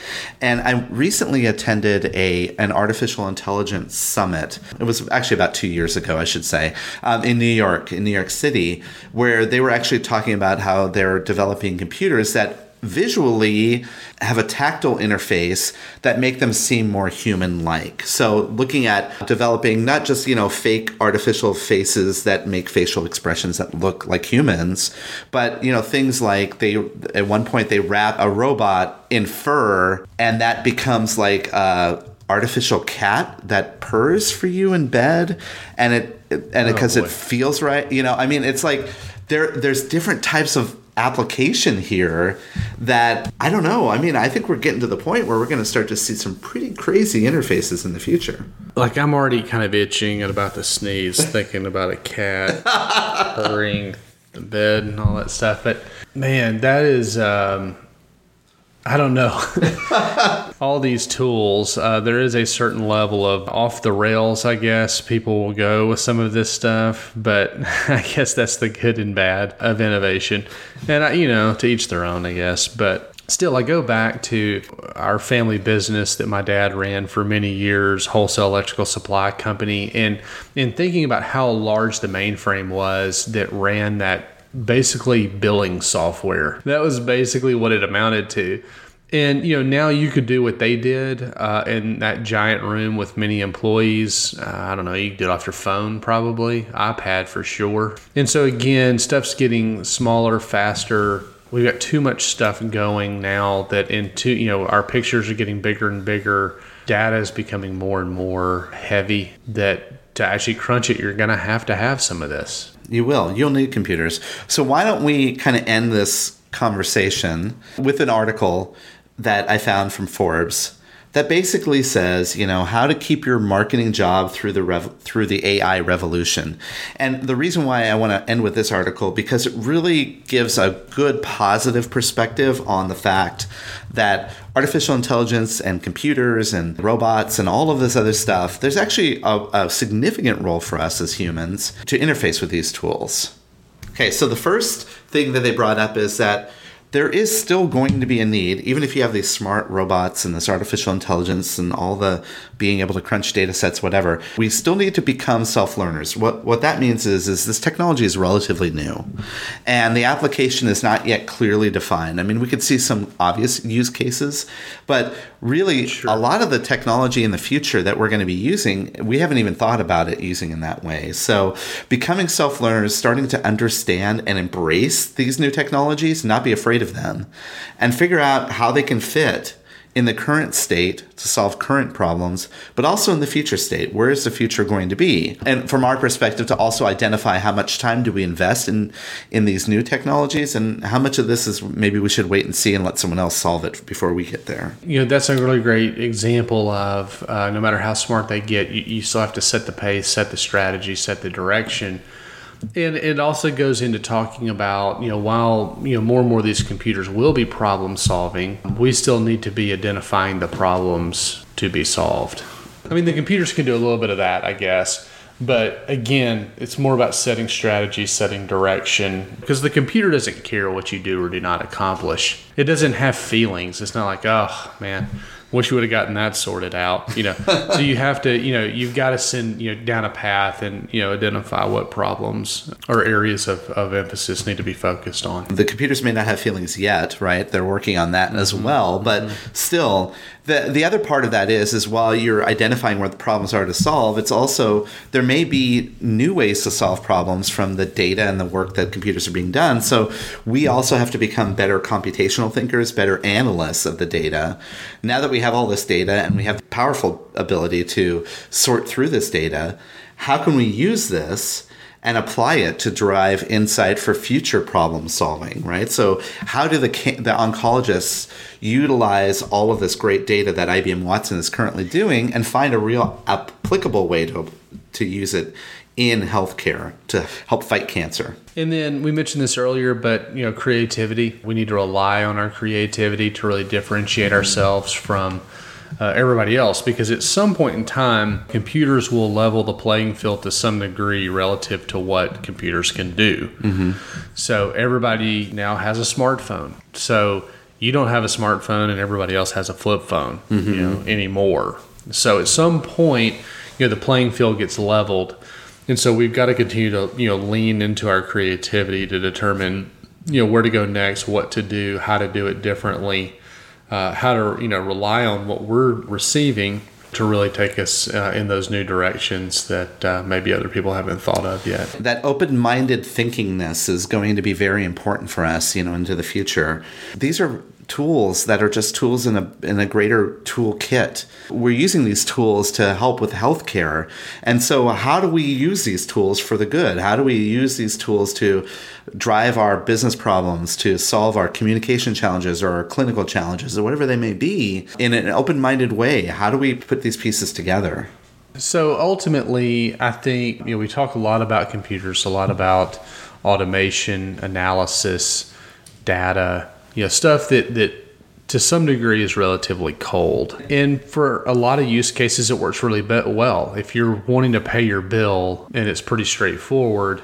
Speaker 1: And I recently attended a an artificial intelligence summit. It was actually about 2 years ago, I should say, um, in New York, in New York City, where they were actually talking about how they're developing computers that visually have a tactile interface that make them seem more human like. So looking at developing not just, you know, fake artificial faces that make facial expressions that look like humans, but you know, things like they at one point they wrap a robot in fur and that becomes like a artificial cat that purrs for you in bed and it and oh, because oh, it feels right, you know, I mean it's like there there's different types of application here that I don't know. I mean, I think we're getting to the point where we're going to start to see some pretty crazy interfaces in the future.
Speaker 2: Like I'm already kind of itching and about to sneeze, [laughs] thinking about a cat purring the bed and all that stuff. But man, that is um, I don't know. [laughs] All these tools, uh, there is a certain level of off the rails, I guess. People will go with some of this stuff, but [laughs] I guess that's the good and bad of innovation. And, I, you know, to each their own, I guess. But still, I go back to our family business that my dad ran for many years, wholesale electrical supply company, and in thinking about how large the mainframe was that ran that basically billing software. That was basically what it amounted to. And you know now you could do what they did uh, in that giant room with many employees. Uh, I don't know. You could do it off your phone, probably iPad for sure. And so again, stuff's getting smaller, faster. We've got too much stuff going now that into you know our pictures are getting bigger and bigger. Data is becoming more and more heavy. That to actually crunch it, you're going to have to have some of this.
Speaker 1: You will. You'll need computers. So why don't we kind of end this conversation with an article that I found from Forbes that basically says, you know, how to keep your marketing job through the rev- through the AI revolution. And the reason why I want to end with this article because it really gives a good positive perspective on the fact that artificial intelligence and computers and robots and all of this other stuff, there's actually a, a significant role for us as humans to interface with these tools. Okay, so the first thing that they brought up is that there is still going to be a need, even if you have these smart robots and this artificial intelligence and all the being able to crunch data sets, whatever, we still need to become self-learners. What what that means is is this technology is relatively new. And the application is not yet clearly defined. I mean, we could see some obvious use cases, but really sure. a lot of the technology in the future that we're going to be using, we haven't even thought about it using in that way. So becoming self-learners, starting to understand and embrace these new technologies, not be afraid of them, and figure out how they can fit in the current state to solve current problems, but also in the future state. Where is the future going to be? And from our perspective, to also identify how much time do we invest in in these new technologies, and how much of this is maybe we should wait and see and let someone else solve it before we get there.
Speaker 2: You know, that's a really great example of uh, no matter how smart they get, you, you still have to set the pace, set the strategy, set the direction and it also goes into talking about, you know, while, you know, more and more of these computers will be problem solving, we still need to be identifying the problems to be solved. I mean, the computers can do a little bit of that, I guess. But again, it's more about setting strategy, setting direction, because the computer doesn't care what you do or do not accomplish. It doesn't have feelings. It's not like, oh, man, wish you would have gotten that sorted out you know [laughs] so you have to you know you've got to send you know down a path and you know identify what problems or areas of, of emphasis need to be focused on
Speaker 1: the computers may not have feelings yet right they're working on that mm-hmm. as well but mm-hmm. still the the other part of that is is while you're identifying where the problems are to solve, it's also there may be new ways to solve problems from the data and the work that computers are being done. So we also have to become better computational thinkers, better analysts of the data. Now that we have all this data and we have the powerful ability to sort through this data, how can we use this? And apply it to drive insight for future problem solving, right? So, how do the the oncologists utilize all of this great data that IBM Watson is currently doing and find a real applicable way to to use it in healthcare to help fight cancer.
Speaker 2: And then we mentioned this earlier, but you know, creativity. We need to rely on our creativity to really differentiate ourselves from uh, everybody else because at some point in time, computers will level the playing field to some degree relative to what computers can do. Mm-hmm. So everybody now has a smartphone. So you don't have a smartphone and everybody else has a flip phone, mm-hmm. you know, anymore. So at some point, you know, the playing field gets leveled. And so we've got to continue to, you know, lean into our creativity to determine, you know, where to go next, what to do, how to do it differently uh, how to you know rely on what we're receiving to really take us uh, in those new directions that uh, maybe other people haven't thought of yet.
Speaker 1: That open-minded thinkingness is going to be very important for us, you know, into the future. These are tools that are just tools in a in a greater toolkit. We're using these tools to help with healthcare. And so how do we use these tools for the good? How do we use these tools to drive our business problems, to solve our communication challenges or our clinical challenges or whatever they may be in an open-minded way? How do we put these pieces together?
Speaker 2: So ultimately, I think you know we talk a lot about computers, a lot about automation, analysis, data, you know, stuff that that to some degree is relatively cold. And for a lot of use cases, it works really well. If you're wanting to pay your bill and it's pretty straightforward,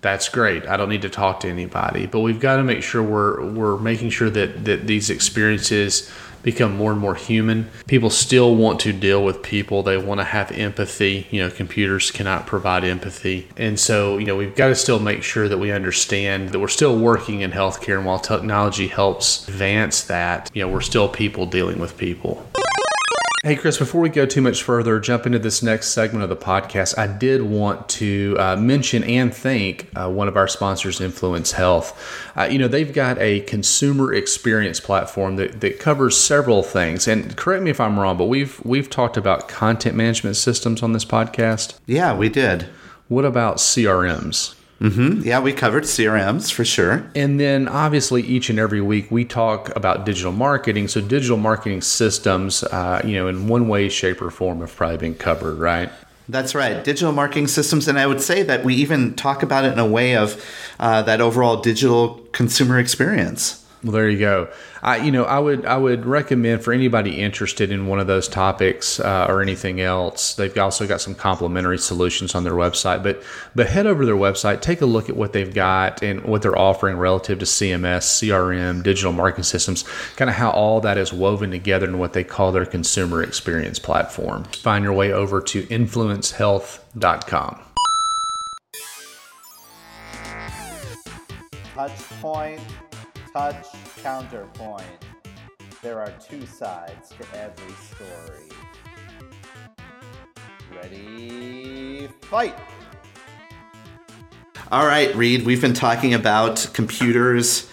Speaker 2: that's great. I don't need to talk to anybody. But we've got to make sure we're we're making sure that that these experiences become more and more human. People still want to deal with people. They want to have empathy. You know, computers cannot provide empathy. And so, you know, we've got to still make sure that we understand that we're still working in healthcare. And while technology helps advance that, you know, we're still people dealing with people. Hey, Chris, before we go too much further, jump into this next segment of the podcast, I did want to uh, mention and thank uh, one of our sponsors, Influence Health. Uh, you know, they've got a consumer experience platform that, that covers several things. And correct me if I'm wrong, but we've we've talked about content management systems on this podcast.
Speaker 1: Yeah, we did.
Speaker 2: What about CRMs?
Speaker 1: Mm-hmm. Yeah, we covered CRMs for sure.
Speaker 2: And then obviously each and every week we talk about digital marketing. So digital marketing systems, uh, you know, in one way, shape, or form have probably been covered, right?
Speaker 1: That's right, digital marketing systems, and I would say that we even talk about it in a way of uh, that overall digital consumer experience.
Speaker 2: Well, there you go. I, you know, I would I would recommend for anybody interested in one of those topics uh, or anything else. They've also got some complimentary solutions on their website. But but head over to their website, take a look at what they've got and what they're offering relative to CMS, CRM, digital marketing systems, kind of how all that is woven together in what they call their consumer experience platform. Find your way over to influencehealth.com.
Speaker 1: Touch point touch counterpoint. There are two sides to every story. Ready, fight! All right, Reed, we've been talking about computers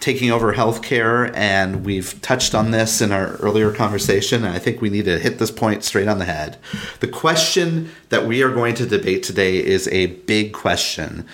Speaker 1: taking over healthcare, and we've touched on this in our earlier conversation, and I think we need to hit this point straight on the head. The question that we are going to debate today is a big question.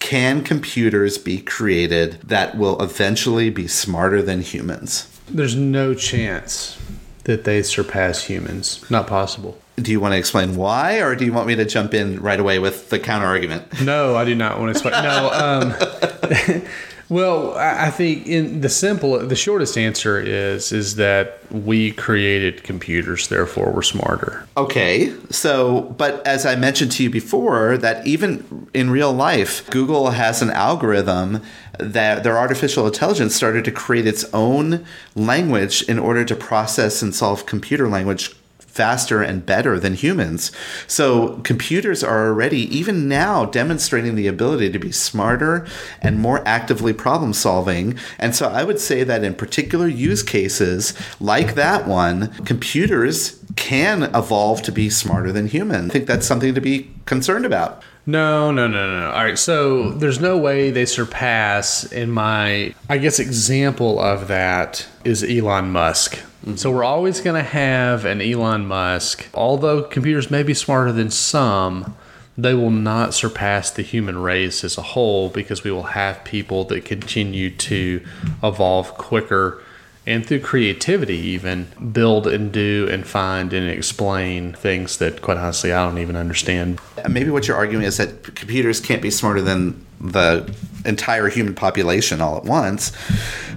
Speaker 1: Can computers be created that will eventually be smarter than humans?
Speaker 2: There's no chance that they surpass humans. Not possible.
Speaker 1: Do you want to explain why, or do you want me to jump in right away with the counter argument?
Speaker 2: No, I do not want to explain. no, um, [laughs] Well, I think in the simple, the shortest answer is is that we created computers, therefore we're smarter.
Speaker 1: Okay, so but as I mentioned to you before, that even in real life, Google has an algorithm that their artificial intelligence started to create its own language in order to process and solve computer language faster and better than humans. So computers are already, even now, demonstrating the ability to be smarter and more actively problem solving. And so I would say that in particular use cases like that one, computers can evolve to be smarter than humans. I think that's something to be concerned about.
Speaker 2: No, no, no, no. All right. So there's no way they surpass. In my, I guess, example of that is Elon Musk. Mm-hmm. So we're always going to have an Elon Musk. Although computers may be smarter than some, they will not surpass the human race as a whole because we will have people that continue to evolve quicker and through creativity, even build and do and find and explain things that, quite honestly, I don't even understand.
Speaker 1: Uh, maybe what you're arguing is that computers can't be smarter than the entire human population all at once.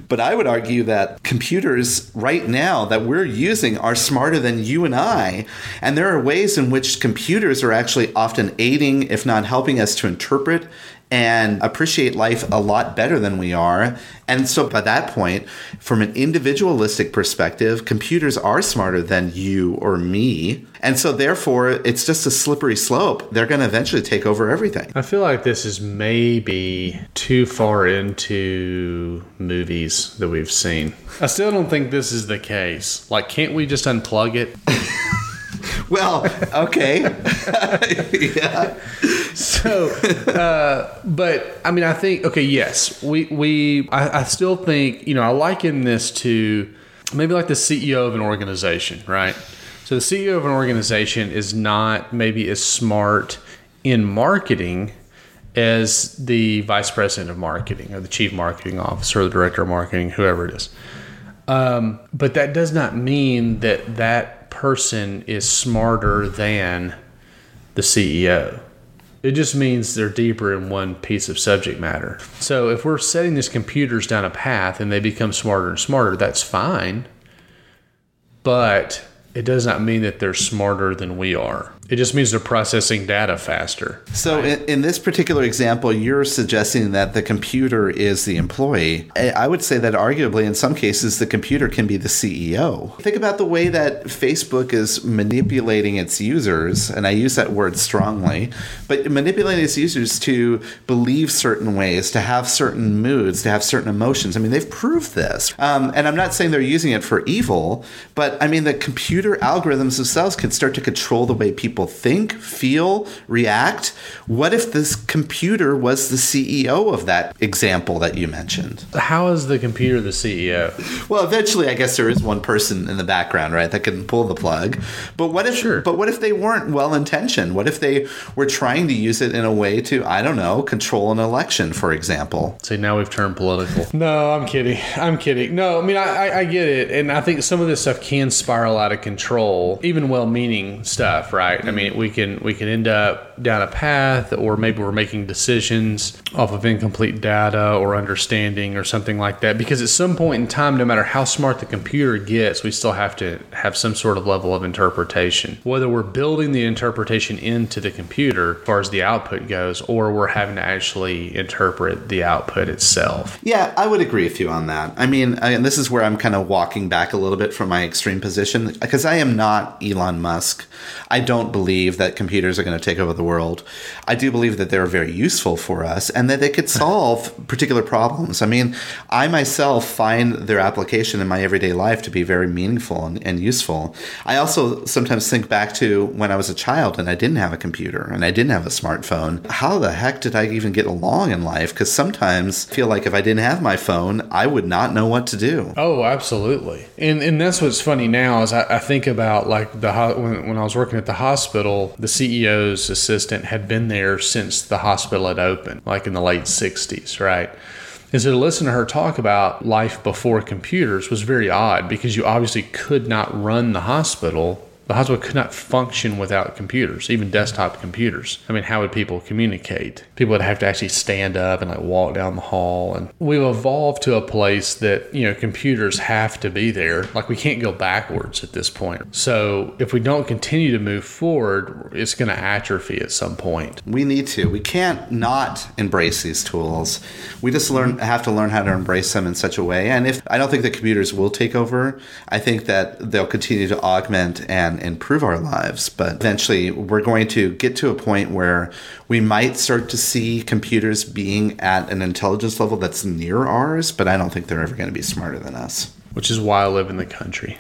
Speaker 1: But I would argue that computers right now that we're using are smarter than you and I. And there are ways in which computers are actually often aiding, if not helping us to interpret and appreciate life a lot better than we are. And so, by that point, from an individualistic perspective, computers are smarter than you or me. And so, therefore, it's just a slippery slope. They're going to eventually take over everything.
Speaker 2: I feel like this is maybe too far into movies that we've seen. I still don't think this is the case. Like, can't we just unplug it? [laughs]
Speaker 1: well, okay. [laughs] yeah.
Speaker 2: So, uh, but I mean, I think okay, yes, we we I, I still think you know I liken this to maybe like the CEO of an organization, right? So the CEO of an organization is not maybe as smart in marketing as the vice president of marketing or the chief marketing officer or the director of marketing, whoever it is. Um, but that does not mean that that person is smarter than the CEO. It just means they're deeper in one piece of subject matter. So if we're setting these computers down a path and they become smarter and smarter, that's fine. But it does not mean that they're smarter than we are. It just means they're processing data faster.
Speaker 1: So, in, in, this particular example, you're suggesting that the computer is the employee. I would say that arguably, in some cases, the computer can be the CEO. Think about the way that Facebook is manipulating its users, and I use that word strongly, but manipulating its users to believe certain ways, to have certain moods, to have certain emotions. I mean, they've proved this. Um, and I'm not saying they're using it for evil, but I mean, the computer algorithms themselves can start to control the way people people think, feel, react. What if this computer was the CEO of that example that you mentioned?
Speaker 2: How is the computer the CEO?
Speaker 1: Well, eventually, I guess there is one person in the background, right, that can pull the plug. But what if? Sure. But what if they weren't well intentioned? What if they were trying to use it in a way to, I don't know, control an election, for example?
Speaker 2: See, now we've turned political. No, I'm kidding. I'm kidding. No, I mean, I, I, I get it, and I think some of this stuff can spiral out of control, even well-meaning stuff, right? I mean, we can we can end up down a path, or maybe we're making decisions off of incomplete data or understanding or something like that. Because at some point in time, no matter how smart the computer gets, we still have to have some sort of level of interpretation. Whether we're building the interpretation into the computer as far as the output goes, or we're having to actually interpret the output itself.
Speaker 1: Yeah, I would agree with you on that. I mean, and this is where I'm kind of walking back a little bit from my extreme position because I am not Elon Musk. I don't believe that computers are going to take over the world. I do believe that they're very useful for us and that they could [laughs] solve particular problems. I mean, I myself find their application in my everyday life to be very meaningful and, and useful. I also sometimes think back to when I was a child and I didn't have a computer and I didn't have a smartphone. How the heck did I even get along in life? Because sometimes I feel like if I didn't have my phone, I would not know what to do.
Speaker 2: Oh, absolutely. And and that's what's funny now is I, I think about like the when, when I was working at the hospital, the CEO's assistant had been there since the hospital had opened, like in the late 60s, right? And so to listen to her talk about life before computers was very odd because you obviously could not run the hospital the hospital could not function without computers, even desktop computers. I mean, how would people communicate? People would have to actually stand up and like walk down the hall. And we've evolved to a place that, you know, computers have to be there. Like we can't go backwards at this point. So if we don't continue to move forward, it's going to atrophy at some point.
Speaker 1: We need to. We can't not embrace these tools. We just learn mm-hmm. have to learn how to embrace them in such a way. And if I don't think the computers will take over, I think that they'll continue to augment and and improve our lives. But eventually, we're going to get to a point where we might start to see computers being at an intelligence level that's near ours, but I don't think they're ever going to be smarter than us.
Speaker 2: Which is why I live in the country.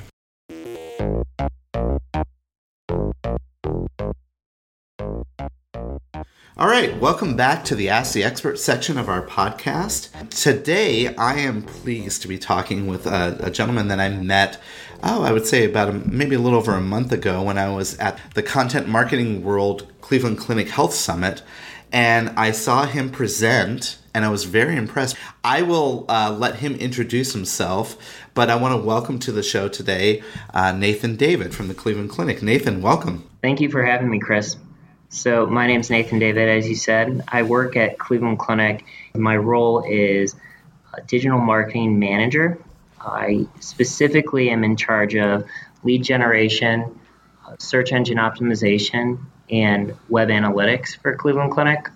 Speaker 1: All right, welcome back to the Ask the Expert section of our podcast. Today, I am pleased to be talking with a, a gentleman that I met oh, I would say about a, maybe a little over a month ago when I was at the Content Marketing World Cleveland Clinic Health Summit, and I saw him present and I was very impressed. I will uh, let him introduce himself, but I want to welcome to the show today uh, Nathan David from the Cleveland Clinic. Nathan, welcome.
Speaker 3: Thank you for having me, Chris. So, my name is Nathan David, as you said. I work at Cleveland Clinic. My role is digital marketing manager. I specifically am in charge of lead generation, search engine optimization, and web analytics for Cleveland Clinic.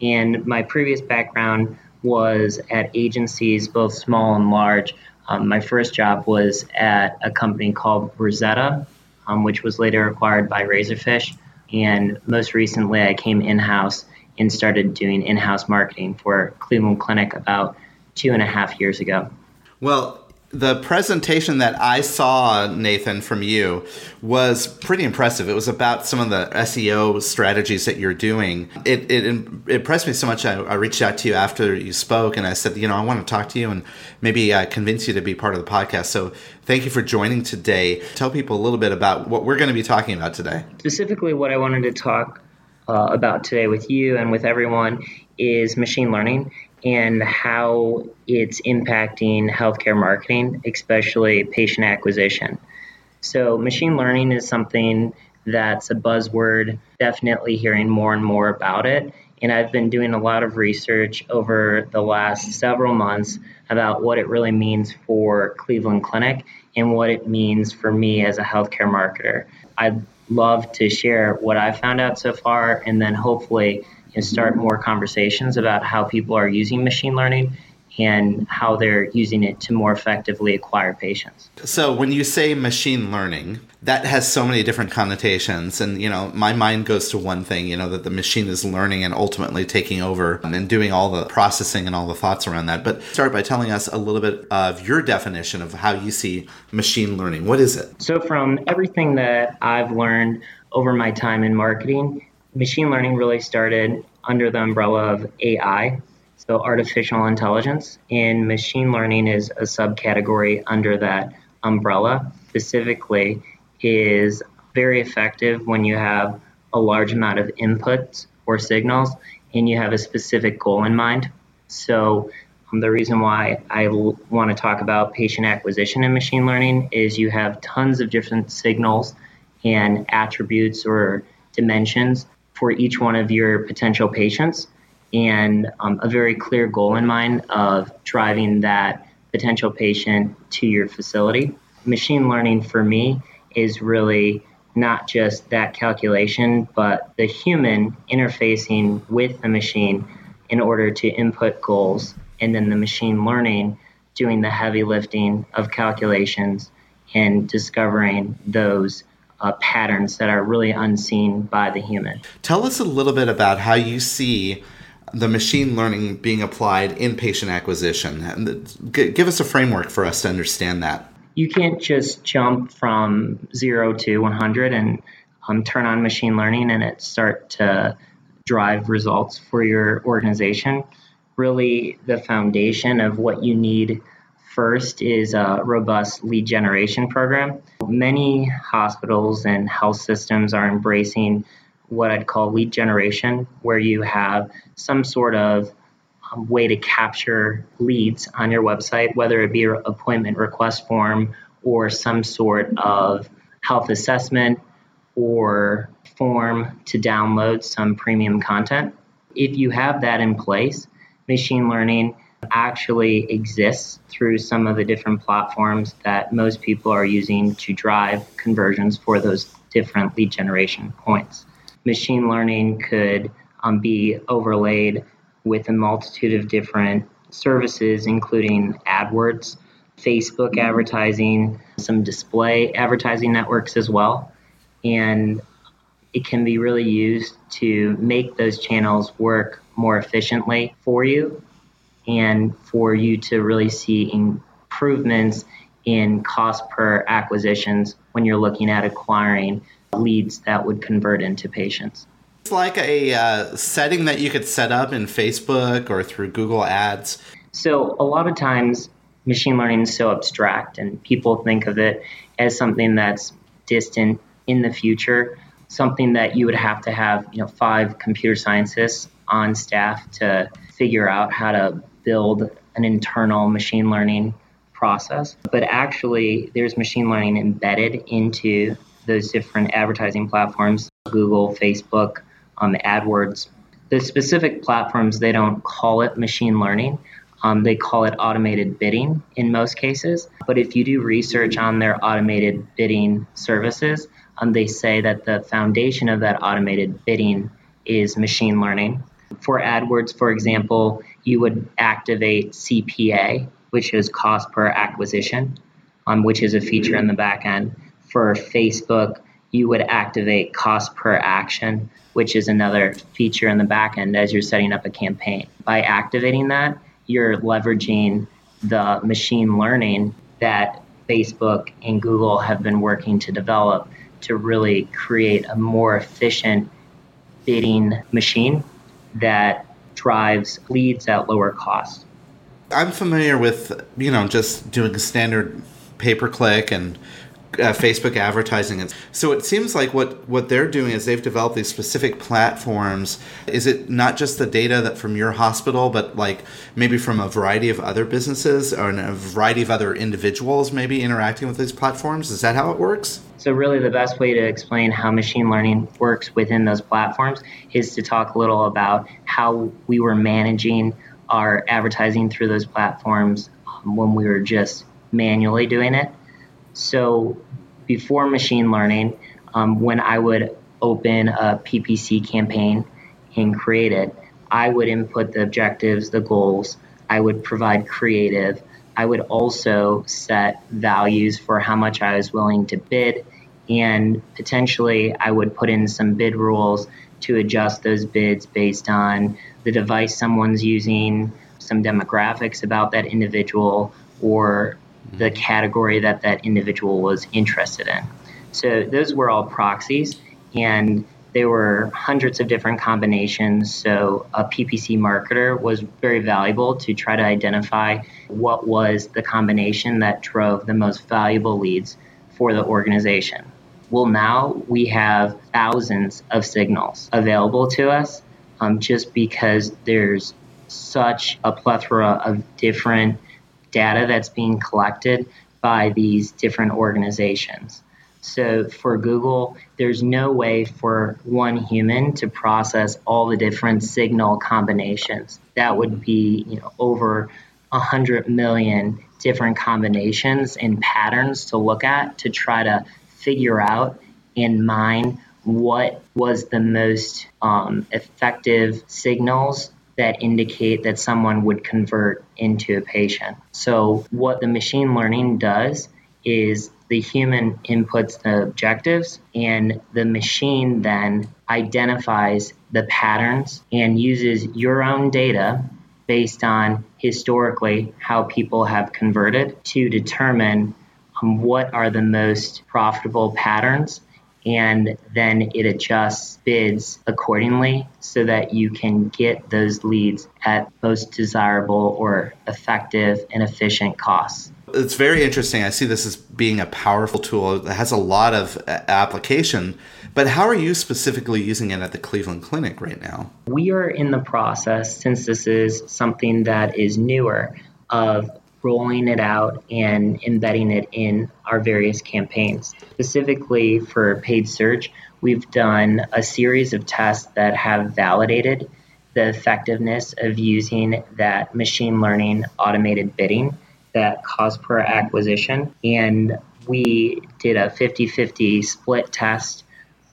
Speaker 3: And my previous background was at agencies, both small and large. Um, my first job was at a company called Rosetta, um, which was later acquired by Razorfish. And most recently, I came in house and started doing in house marketing for Cleveland Clinic about two and a half years ago.
Speaker 1: Well, the presentation that I saw, Nathan, from you was pretty impressive. It was about some of the SEO strategies that you're doing. It, it, it impressed me so much. I, I, reached out to you after you spoke and I said, you know, I want to talk to you and maybe uh, convince you to be part of the podcast. So thank you for joining today. Tell people a little bit about what we're going to be talking about today.
Speaker 3: Specifically, what I wanted to talk uh, about today with you and with everyone is machine learning and how it's impacting healthcare marketing, especially patient acquisition. So, machine learning is something that's a buzzword, definitely hearing more and more about it. And I've been doing a lot of research over the last several months about what it really means for Cleveland Clinic and what it means for me as a healthcare marketer. I'd love to share what I've found out so far and then hopefully and start more conversations about how people are using machine learning and how they're using it to more effectively acquire patients.
Speaker 1: So when you say machine learning, that has so many different connotations. And you know my mind goes to one thing you know that the machine is learning and ultimately taking over and doing all the processing and all the thoughts around that. But start by telling us a little bit of your definition of how you see machine learning. What is it?
Speaker 3: So from everything that i've learned over my time in marketing machine learning really started under the umbrella of AI, so artificial intelligence, and machine learning is a subcategory under that umbrella. Specifically, is very effective when you have a large amount of inputs or signals and you have a specific goal in mind. So, um, the reason why I l- want to talk about patient acquisition in machine learning is you have tons of different signals and attributes or dimensions for each one of your potential patients and um, a very clear goal in mind of driving that potential patient to your facility. Machine learning for me is really not just that calculation, but the human interfacing with the machine in order to input goals, and then the machine learning doing the heavy lifting of calculations and discovering those uh, patterns that are really unseen by the human.
Speaker 1: Tell us a little bit about how you see the machine learning being applied in patient acquisition. Give us a framework for us to understand that.
Speaker 3: You can't just jump from zero to 100 and um, turn on machine learning and it start to drive results for your organization. Really, the foundation of what you need First is a robust lead generation program. Many hospitals and health systems are embracing what I'd call lead generation, where you have some sort of um, way to capture leads on your website, whether it be an appointment request form or some sort of health assessment or form to download some premium content. If you have that in place, machine learning actually exists through some of the different platforms that most people are using to drive conversions for those different lead generation points. Machine learning could um, be overlaid with a multitude of different services, including AdWords, Facebook advertising, some display advertising networks as well. And it can be really used to make those channels work more efficiently for you and for you to really see improvements in cost per acquisitions when you're looking at acquiring leads that would convert into patients.
Speaker 1: It's like a uh, setting that you could set up in Facebook or through Google Ads.
Speaker 3: So, a lot of times, machine learning is so abstract, and people think of it as something that's distant in the future, something that you would have to have, you know, five computer scientists on staff to figure out how to build an internal machine learning process. But actually, there's machine learning embedded into those different advertising platforms Google, Facebook, um, AdWords. The specific platforms, they don't call it machine learning. Um, they call it automated bidding in most cases. But if you do research on their automated bidding services, um, they say that the foundation of that automated bidding is machine learning. For AdWords, for example, you would activate CPA, which is cost per acquisition, um, which is a feature in the back end. For Facebook, you would activate cost per action, which is another feature in the back end as you're setting up a campaign. By activating that, you're leveraging the machine learning that Facebook and Google have been working to develop to really create a more efficient bidding machine that drives leads at lower cost.
Speaker 1: I'm familiar with, you know, just doing standard pay per click and uh, Facebook advertising. And so it seems like what, what they're doing is they've developed these specific platforms. Is it not just the data that from your hospital, but like maybe from a variety of other businesses or a variety of other individuals maybe interacting with these platforms? Is that how it works?
Speaker 3: So, really, the best way to explain how machine learning works within those platforms is to talk a little about how we were managing our advertising through those platforms um, when we were just manually doing it. So before machine learning, um, when I would open a PPC campaign and create it, I would input the objectives, the goals. I would provide creative. I would also set values for how much I was willing to bid. And potentially, I would put in some bid rules to adjust those bids based on the device someone's using, some demographics about that individual, or the category that that individual was interested in. So those were all proxies, and there were hundreds of different combinations. So a PPC marketer was very valuable to try to identify what was the combination that drove the most valuable leads for the organization. Well, now we have thousands of signals available to us um, just because there's such a plethora of different data that's being collected by these different organizations. So for Google, there's no way for one human to process all the different signal combinations. That would be, you know, over 100 million different combinations and patterns to look at to try to figure out and mine what was the most um, effective signals that indicate that someone would convert into a patient. So, what the machine learning does is the human inputs the objectives, and the machine then identifies the patterns and uses your own data based on historically how people have converted to determine um, what are the most profitable patterns and then it adjusts bids accordingly so that you can get those leads at most desirable or effective and efficient costs.
Speaker 1: It's very interesting. I see this as being a powerful tool. that has a lot of uh, application. But how are you specifically using it at the Cleveland Clinic right now?
Speaker 3: We are in the process, since this is something that is newer, of rolling it out and embedding it in our various campaigns. Specifically for paid search, we've done a series of tests that have validated the effectiveness of using that machine learning automated bidding, that cost per acquisition. And we did a 50 50 split test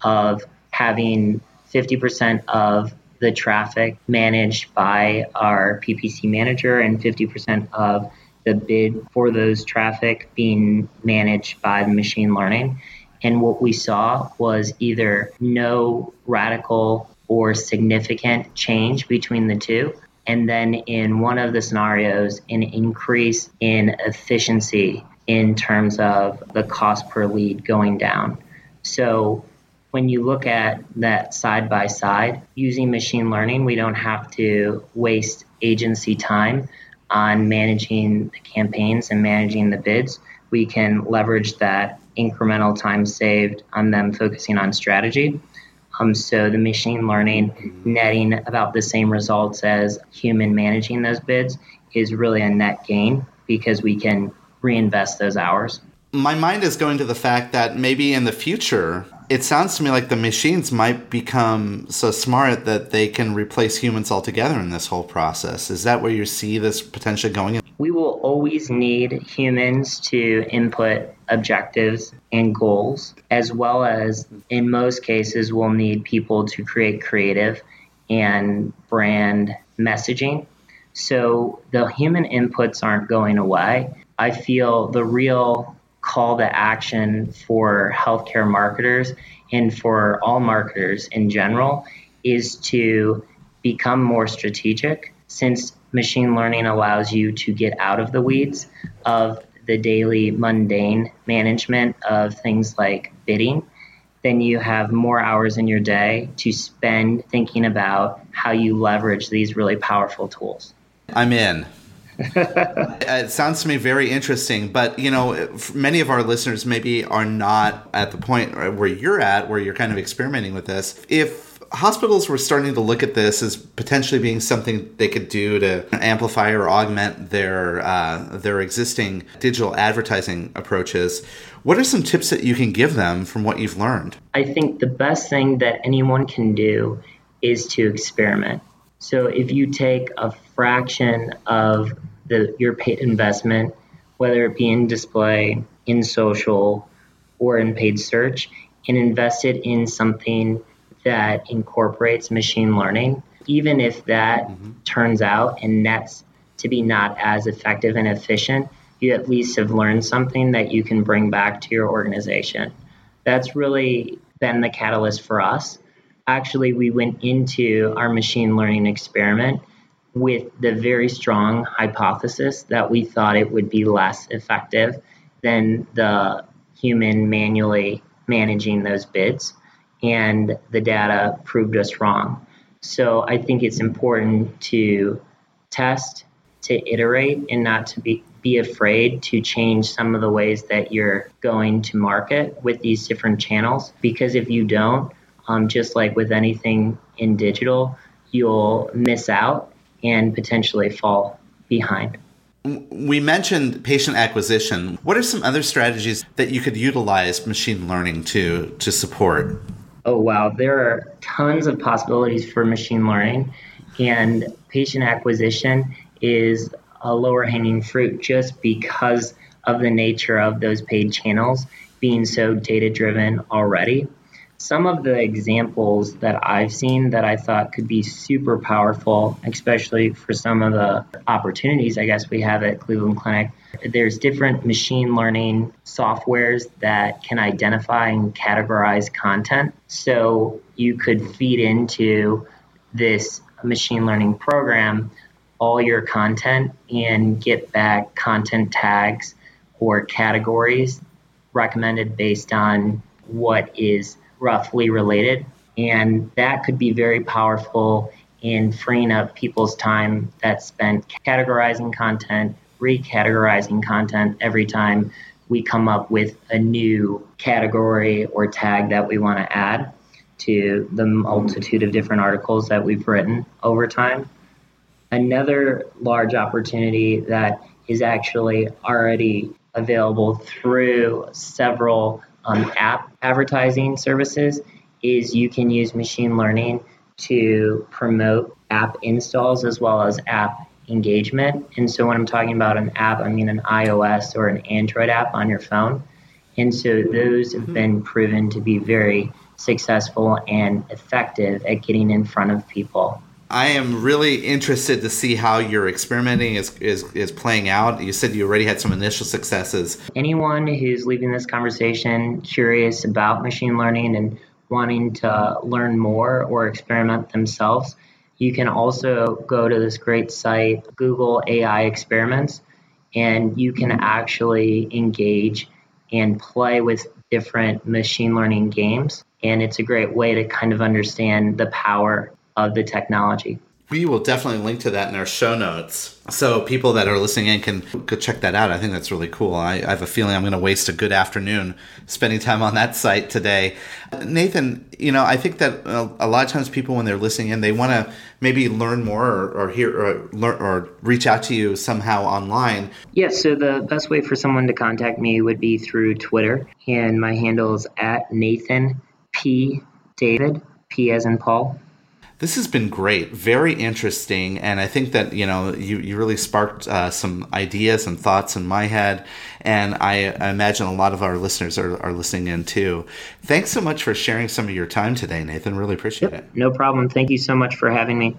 Speaker 3: of having 50% of the traffic managed by our PPC manager and 50% of the bid for those traffic being managed by the machine learning. And what we saw was either no radical or significant change between the two. And then in one of the scenarios, an increase in efficiency in terms of the cost per lead going down. So when you look at that side by side, using machine learning, we don't have to waste agency time on managing the campaigns and managing the bids, we can leverage that incremental time saved on them focusing on strategy Um, so the machine learning netting about the same results as human managing those bids is really a net gain because we can reinvest those hours.
Speaker 1: My mind is going to the fact that maybe in the future, it sounds to me like the machines might become so smart that they can replace humans altogether in this whole process. Is that where you see this potentially going?
Speaker 3: We will always need humans to input objectives and goals, as well as in most cases, we'll need people to create creative and brand messaging. So the human inputs aren't going away. I feel the real call to action for healthcare marketers and for all marketers in general is to become more strategic since machine learning allows you to get out of the weeds of the daily mundane management of things like bidding then you have more hours in your day to spend thinking about how you leverage these really powerful tools.
Speaker 1: I'm in. It sounds to me very interesting, but you know, many of our listeners maybe are not at the point where you're at, where you're kind of experimenting with this. If hospitals were starting to look at this as potentially being something they could do to amplify or augment their uh, their existing digital advertising approaches. What are some tips that you can give them from what you've learned?
Speaker 3: I think the best thing that anyone can do is to experiment. So if you take a fraction of the your paid investment, whether it be in display, in social, or in paid search, and invest it in something that incorporates machine learning, even if that mm-hmm. turns out and nets to be not as effective and efficient, you at least have learned something that you can bring back to your organization. That's really been the catalyst for us actually we went into our machine learning experiment with the very strong hypothesis that we thought it would be less effective than the human manually managing those bids and the data proved us wrong. So i think it's important to test to iterate and not to be be afraid to change some of the ways that you're going to market with these different channels because if you don't um, just like with anything in digital, you'll miss out and potentially fall behind.
Speaker 1: We mentioned patient acquisition. What are some other strategies that you could utilize machine learning to to support?
Speaker 3: Oh wow, there are tons of possibilities for machine learning, and patient acquisition is a lower hanging fruit just because of the nature of those paid channels being so data driven already some of the examples that I've seen that I thought could be super powerful, especially for some of the opportunities I guess we have at Cleveland Clinic. There's different machine learning softwares that can identify and categorize content. So you could feed into this machine learning program all your content and get back content tags or categories recommended based on what is roughly related. And that could be very powerful in freeing up people's time that's spent categorizing content, recategorizing content every time we come up with a new category or tag that we want to add to the multitude of different articles that we've written over time. Another large opportunity that is actually already available through several um, app advertising services is you can use machine learning to promote app installs as well as app engagement. And so when I'm talking about an app, I mean an iOS or an Android app on your phone. And so those have mm-hmm. been proven to be very successful and effective at getting in front of people.
Speaker 1: I am really interested to see how your experimenting is, is, is playing out. You said you already had some initial successes.
Speaker 3: Anyone who's leaving this conversation curious about machine learning and wanting to learn more or experiment themselves, you can also go to this great site, Google AI Experiments, and you can actually engage and play with different machine learning games. And it's a great way to kind of understand the power of the technology.
Speaker 1: We will definitely link to that in our show notes. So people that are listening in can go check that out. I think that's really cool. I, I have a feeling I'm going to waste a good afternoon spending time on that site today. Nathan, you know, I think that uh, a lot of times people, when they're listening in, they want to maybe learn more or, or hear or learn or reach out to you somehow online.
Speaker 3: Yes. so the best way for someone to contact me would be through Twitter, and my handle is at Nathan P David P as in Paul
Speaker 1: this has been great, very interesting, and I think that you know you, you really sparked uh, some ideas and thoughts in my head, and I, I, imagine a lot of our listeners are, are listening in too. Thanks so much for sharing some of your time today, Nathan. Really appreciate yep, it.
Speaker 3: No problem. Thank you so much for having me.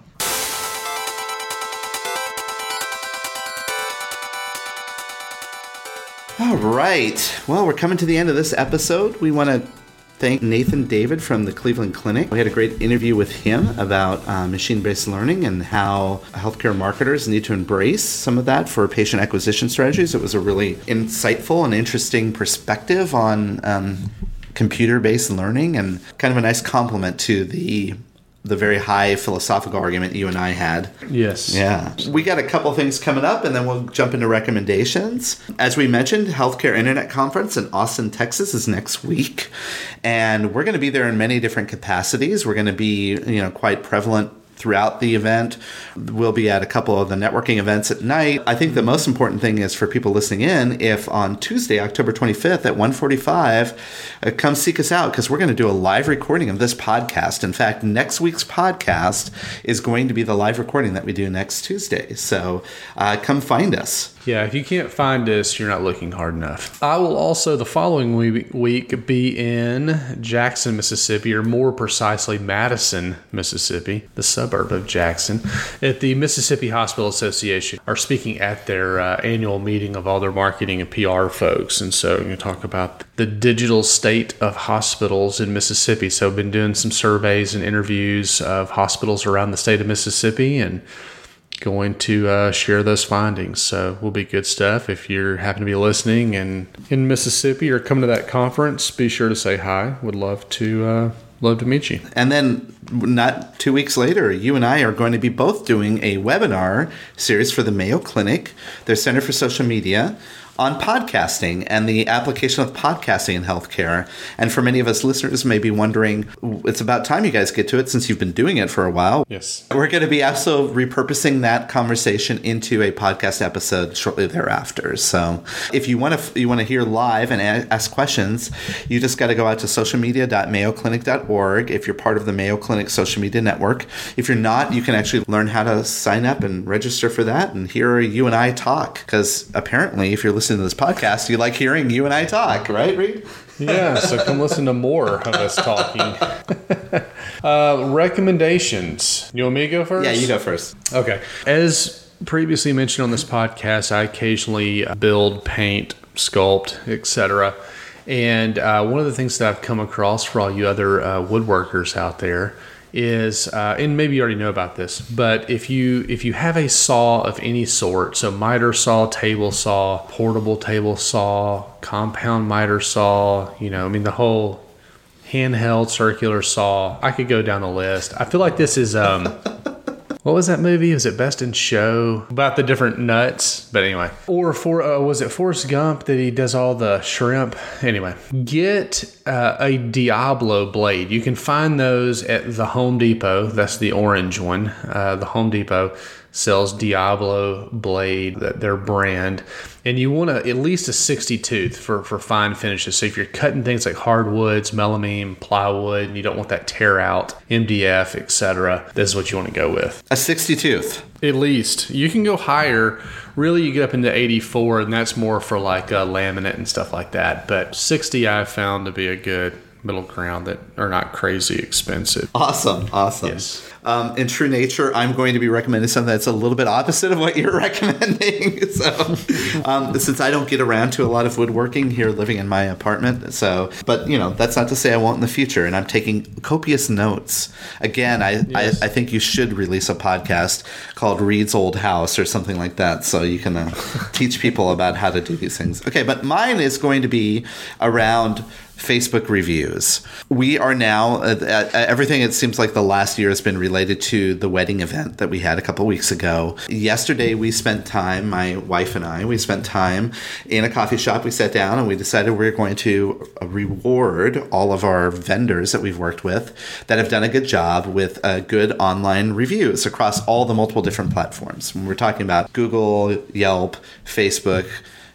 Speaker 1: All right. Well, we're coming to the end of this episode. We want to thank Nathan David from the Cleveland Clinic. We had a great interview with him about uh, machine based learning and how healthcare marketers need to embrace some of that for patient acquisition strategies. It was a really insightful and interesting perspective on um, computer based learning and kind of a nice complement to the the very high philosophical argument you and I had.
Speaker 2: Yes.
Speaker 1: Yeah. We got a couple things coming up and then we'll jump into recommendations. As we mentioned, Healthcare Internet Conference in Austin, Texas is next week. And we're going to be there in many different capacities. We're going to be, you know, quite prevalent throughout the event. We'll be at a couple of the networking events at night. I think the most important thing is for people listening in, if on Tuesday, October 25th at 145, uh, come seek us out because we're going to do a live recording of this podcast. In fact, next week's podcast is going to be the live recording that we do next Tuesday. So uh, come find us.
Speaker 2: Yeah, if you can't find us, you're not looking hard enough. I will also the following week be in Jackson, Mississippi, or more precisely, Madison, Mississippi, the suburb of Jackson, at the Mississippi Hospital Association, are speaking at their uh, annual meeting of all their marketing and PR folks. And so you talk about the digital state of hospitals in Mississippi. So I've been doing some surveys and interviews of hospitals around the state of Mississippi and going to uh, share those findings. So will be good stuff. If you happen to be listening and in Mississippi or come to that conference, be sure to say hi. Would love to uh, love to meet you.
Speaker 1: And then not two weeks later, you and I are going to be both doing a webinar series for the Mayo Clinic, their Center for Social Media, on podcasting and the application of podcasting in healthcare. And for many of us listeners may be wondering, it's about time you guys get to it since you've been doing it for a while.
Speaker 2: Yes.
Speaker 1: We're going to be also repurposing that conversation into a podcast episode shortly thereafter. So if you want to you want to hear live and ask questions, you just got to go out to socialmedia.mayoclinic.org if you're part of the Mayo Clinic social media network. If you're not, you can actually learn how to sign up and register for that and hear you and I talk because apparently if you're listening listen to this podcast, you like hearing you and I talk, right, Reed?
Speaker 2: yeah, so come listen to more of us talking. [laughs] uh, recommendations. You want me to go first?
Speaker 1: Yeah, you go first.
Speaker 2: Okay. As previously mentioned on this podcast, I occasionally build, paint, sculpt, etc. And uh, one of the things that I've come across for all you other uh, woodworkers out there is uh, and maybe you already know about this but if you if you have a saw of any sort so miter saw table saw portable table saw compound miter saw you know i mean the whole handheld circular saw i could go down the list. I feel like this is um what was that movie? Was it Best in Show about the different nuts? But anyway, or for uh, was it Forrest Gump that he does all the shrimp? Anyway, get uh, a Diablo blade. You can find those at the Home Depot. That's the orange one. Uh, the Home Depot sells Diablo blade, their brand, and you want a, at least a 60 tooth for, for fine finishes. So if you're cutting things like hardwoods, melamine, plywood, and you don't want that tear out, MDF, etc., this is what you want to go with.
Speaker 1: A 60 tooth.
Speaker 2: At least. You can go higher. Really, you get up into 84, and that's more for like uh, laminate and stuff like that. But 60 I've found to be a good middle ground that are not crazy expensive.
Speaker 1: Awesome. Awesome.
Speaker 2: Yes.
Speaker 1: Um, in true nature, I'm going to be recommending something that's a little bit opposite of what you're [laughs] recommending. so, um, since I don't get around to a lot of woodworking here living in my apartment, so, but you know, that's not to say I won't in the future. And I'm taking copious notes. Again, I, yes. I, I, think you should release a podcast called Reed's Old House or something like that so you can uh, teach people about how to do these things. Okay, but mine is going to be around Facebook reviews. We are now, uh, uh, everything it seems like the last year has been related to the wedding event that we had a couple weeks ago. Yesterday, we spent time, my wife and I, we spent time in a coffee shop. We sat down and we decided we are going to reward all of our vendors that we've worked with that have done a good job with uh, good online reviews across all the multiple different platforms. When we're talking about Google, Yelp, Facebook,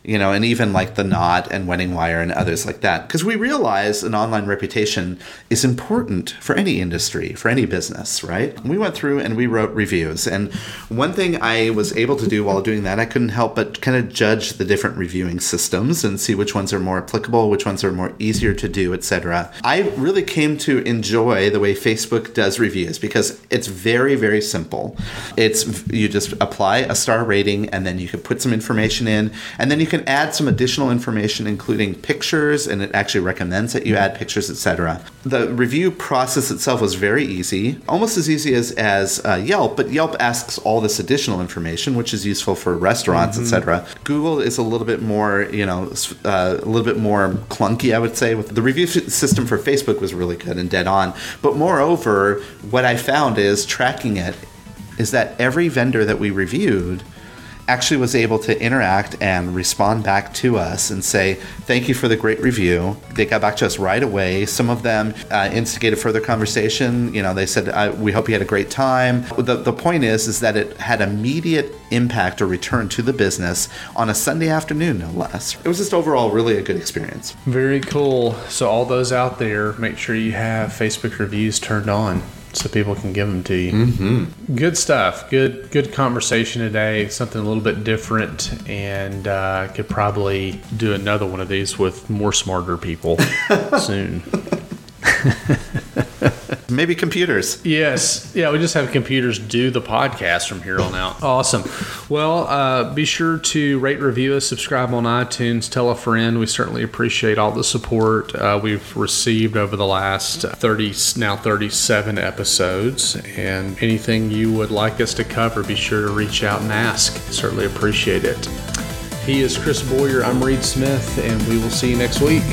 Speaker 1: you know, and even like the Knot and Wedding Wire and others like that. Because we realize an online reputation is important for any industry, for any business, right? We went through and we wrote reviews. And one thing I was able to do while doing that, I couldn't help but kind of judge the different reviewing systems and see which ones are more applicable, which ones are more easier to do, etc. I really came to enjoy the way Facebook does reviews because it's very, very simple. It's you just apply a star rating and then you can put some information in and then you can add some additional information, including pictures, and it actually recommends that you add pictures, etc. The review process itself was very easy, almost as easy as as uh, Yelp, but Yelp asks all this additional information, which is useful for restaurants, mm-hmm. etc. Google is a little bit more, you know, uh, a little bit more clunky, I would say. With the review system for Facebook was really good and dead on, but moreover, what I found is tracking it is that every vendor that we reviewed actually was able to interact and respond back to us and say, Thank you for the great review. They got back to us right away. Some of them uh, instigated further conversation. You know, they said, We hope you had a great time. The, the point is, is that it had immediate impact or return to the business on a Sunday afternoon, no less. It was just overall really a good experience.
Speaker 2: Very cool. So, all those out there, make sure you have Facebook reviews turned on so people can give them to you. Mm-hmm. Good stuff. Good good conversation today. Something a little bit different, and uh, could probably do another one of these with more smarter people [laughs] soon. [laughs]
Speaker 1: Maybe computers.
Speaker 2: Yes. Yeah, we just have computers do the podcast from here on out. Awesome. Well, uh, be sure to rate, review us, subscribe on iTunes, tell a friend. We certainly appreciate all the support uh, we've received over the last 30, now 37 episodes. And anything you would like us to cover, be sure to reach out and ask. Certainly appreciate it. He is Chris Boyer. I'm Reed Smith, and we will see you next week.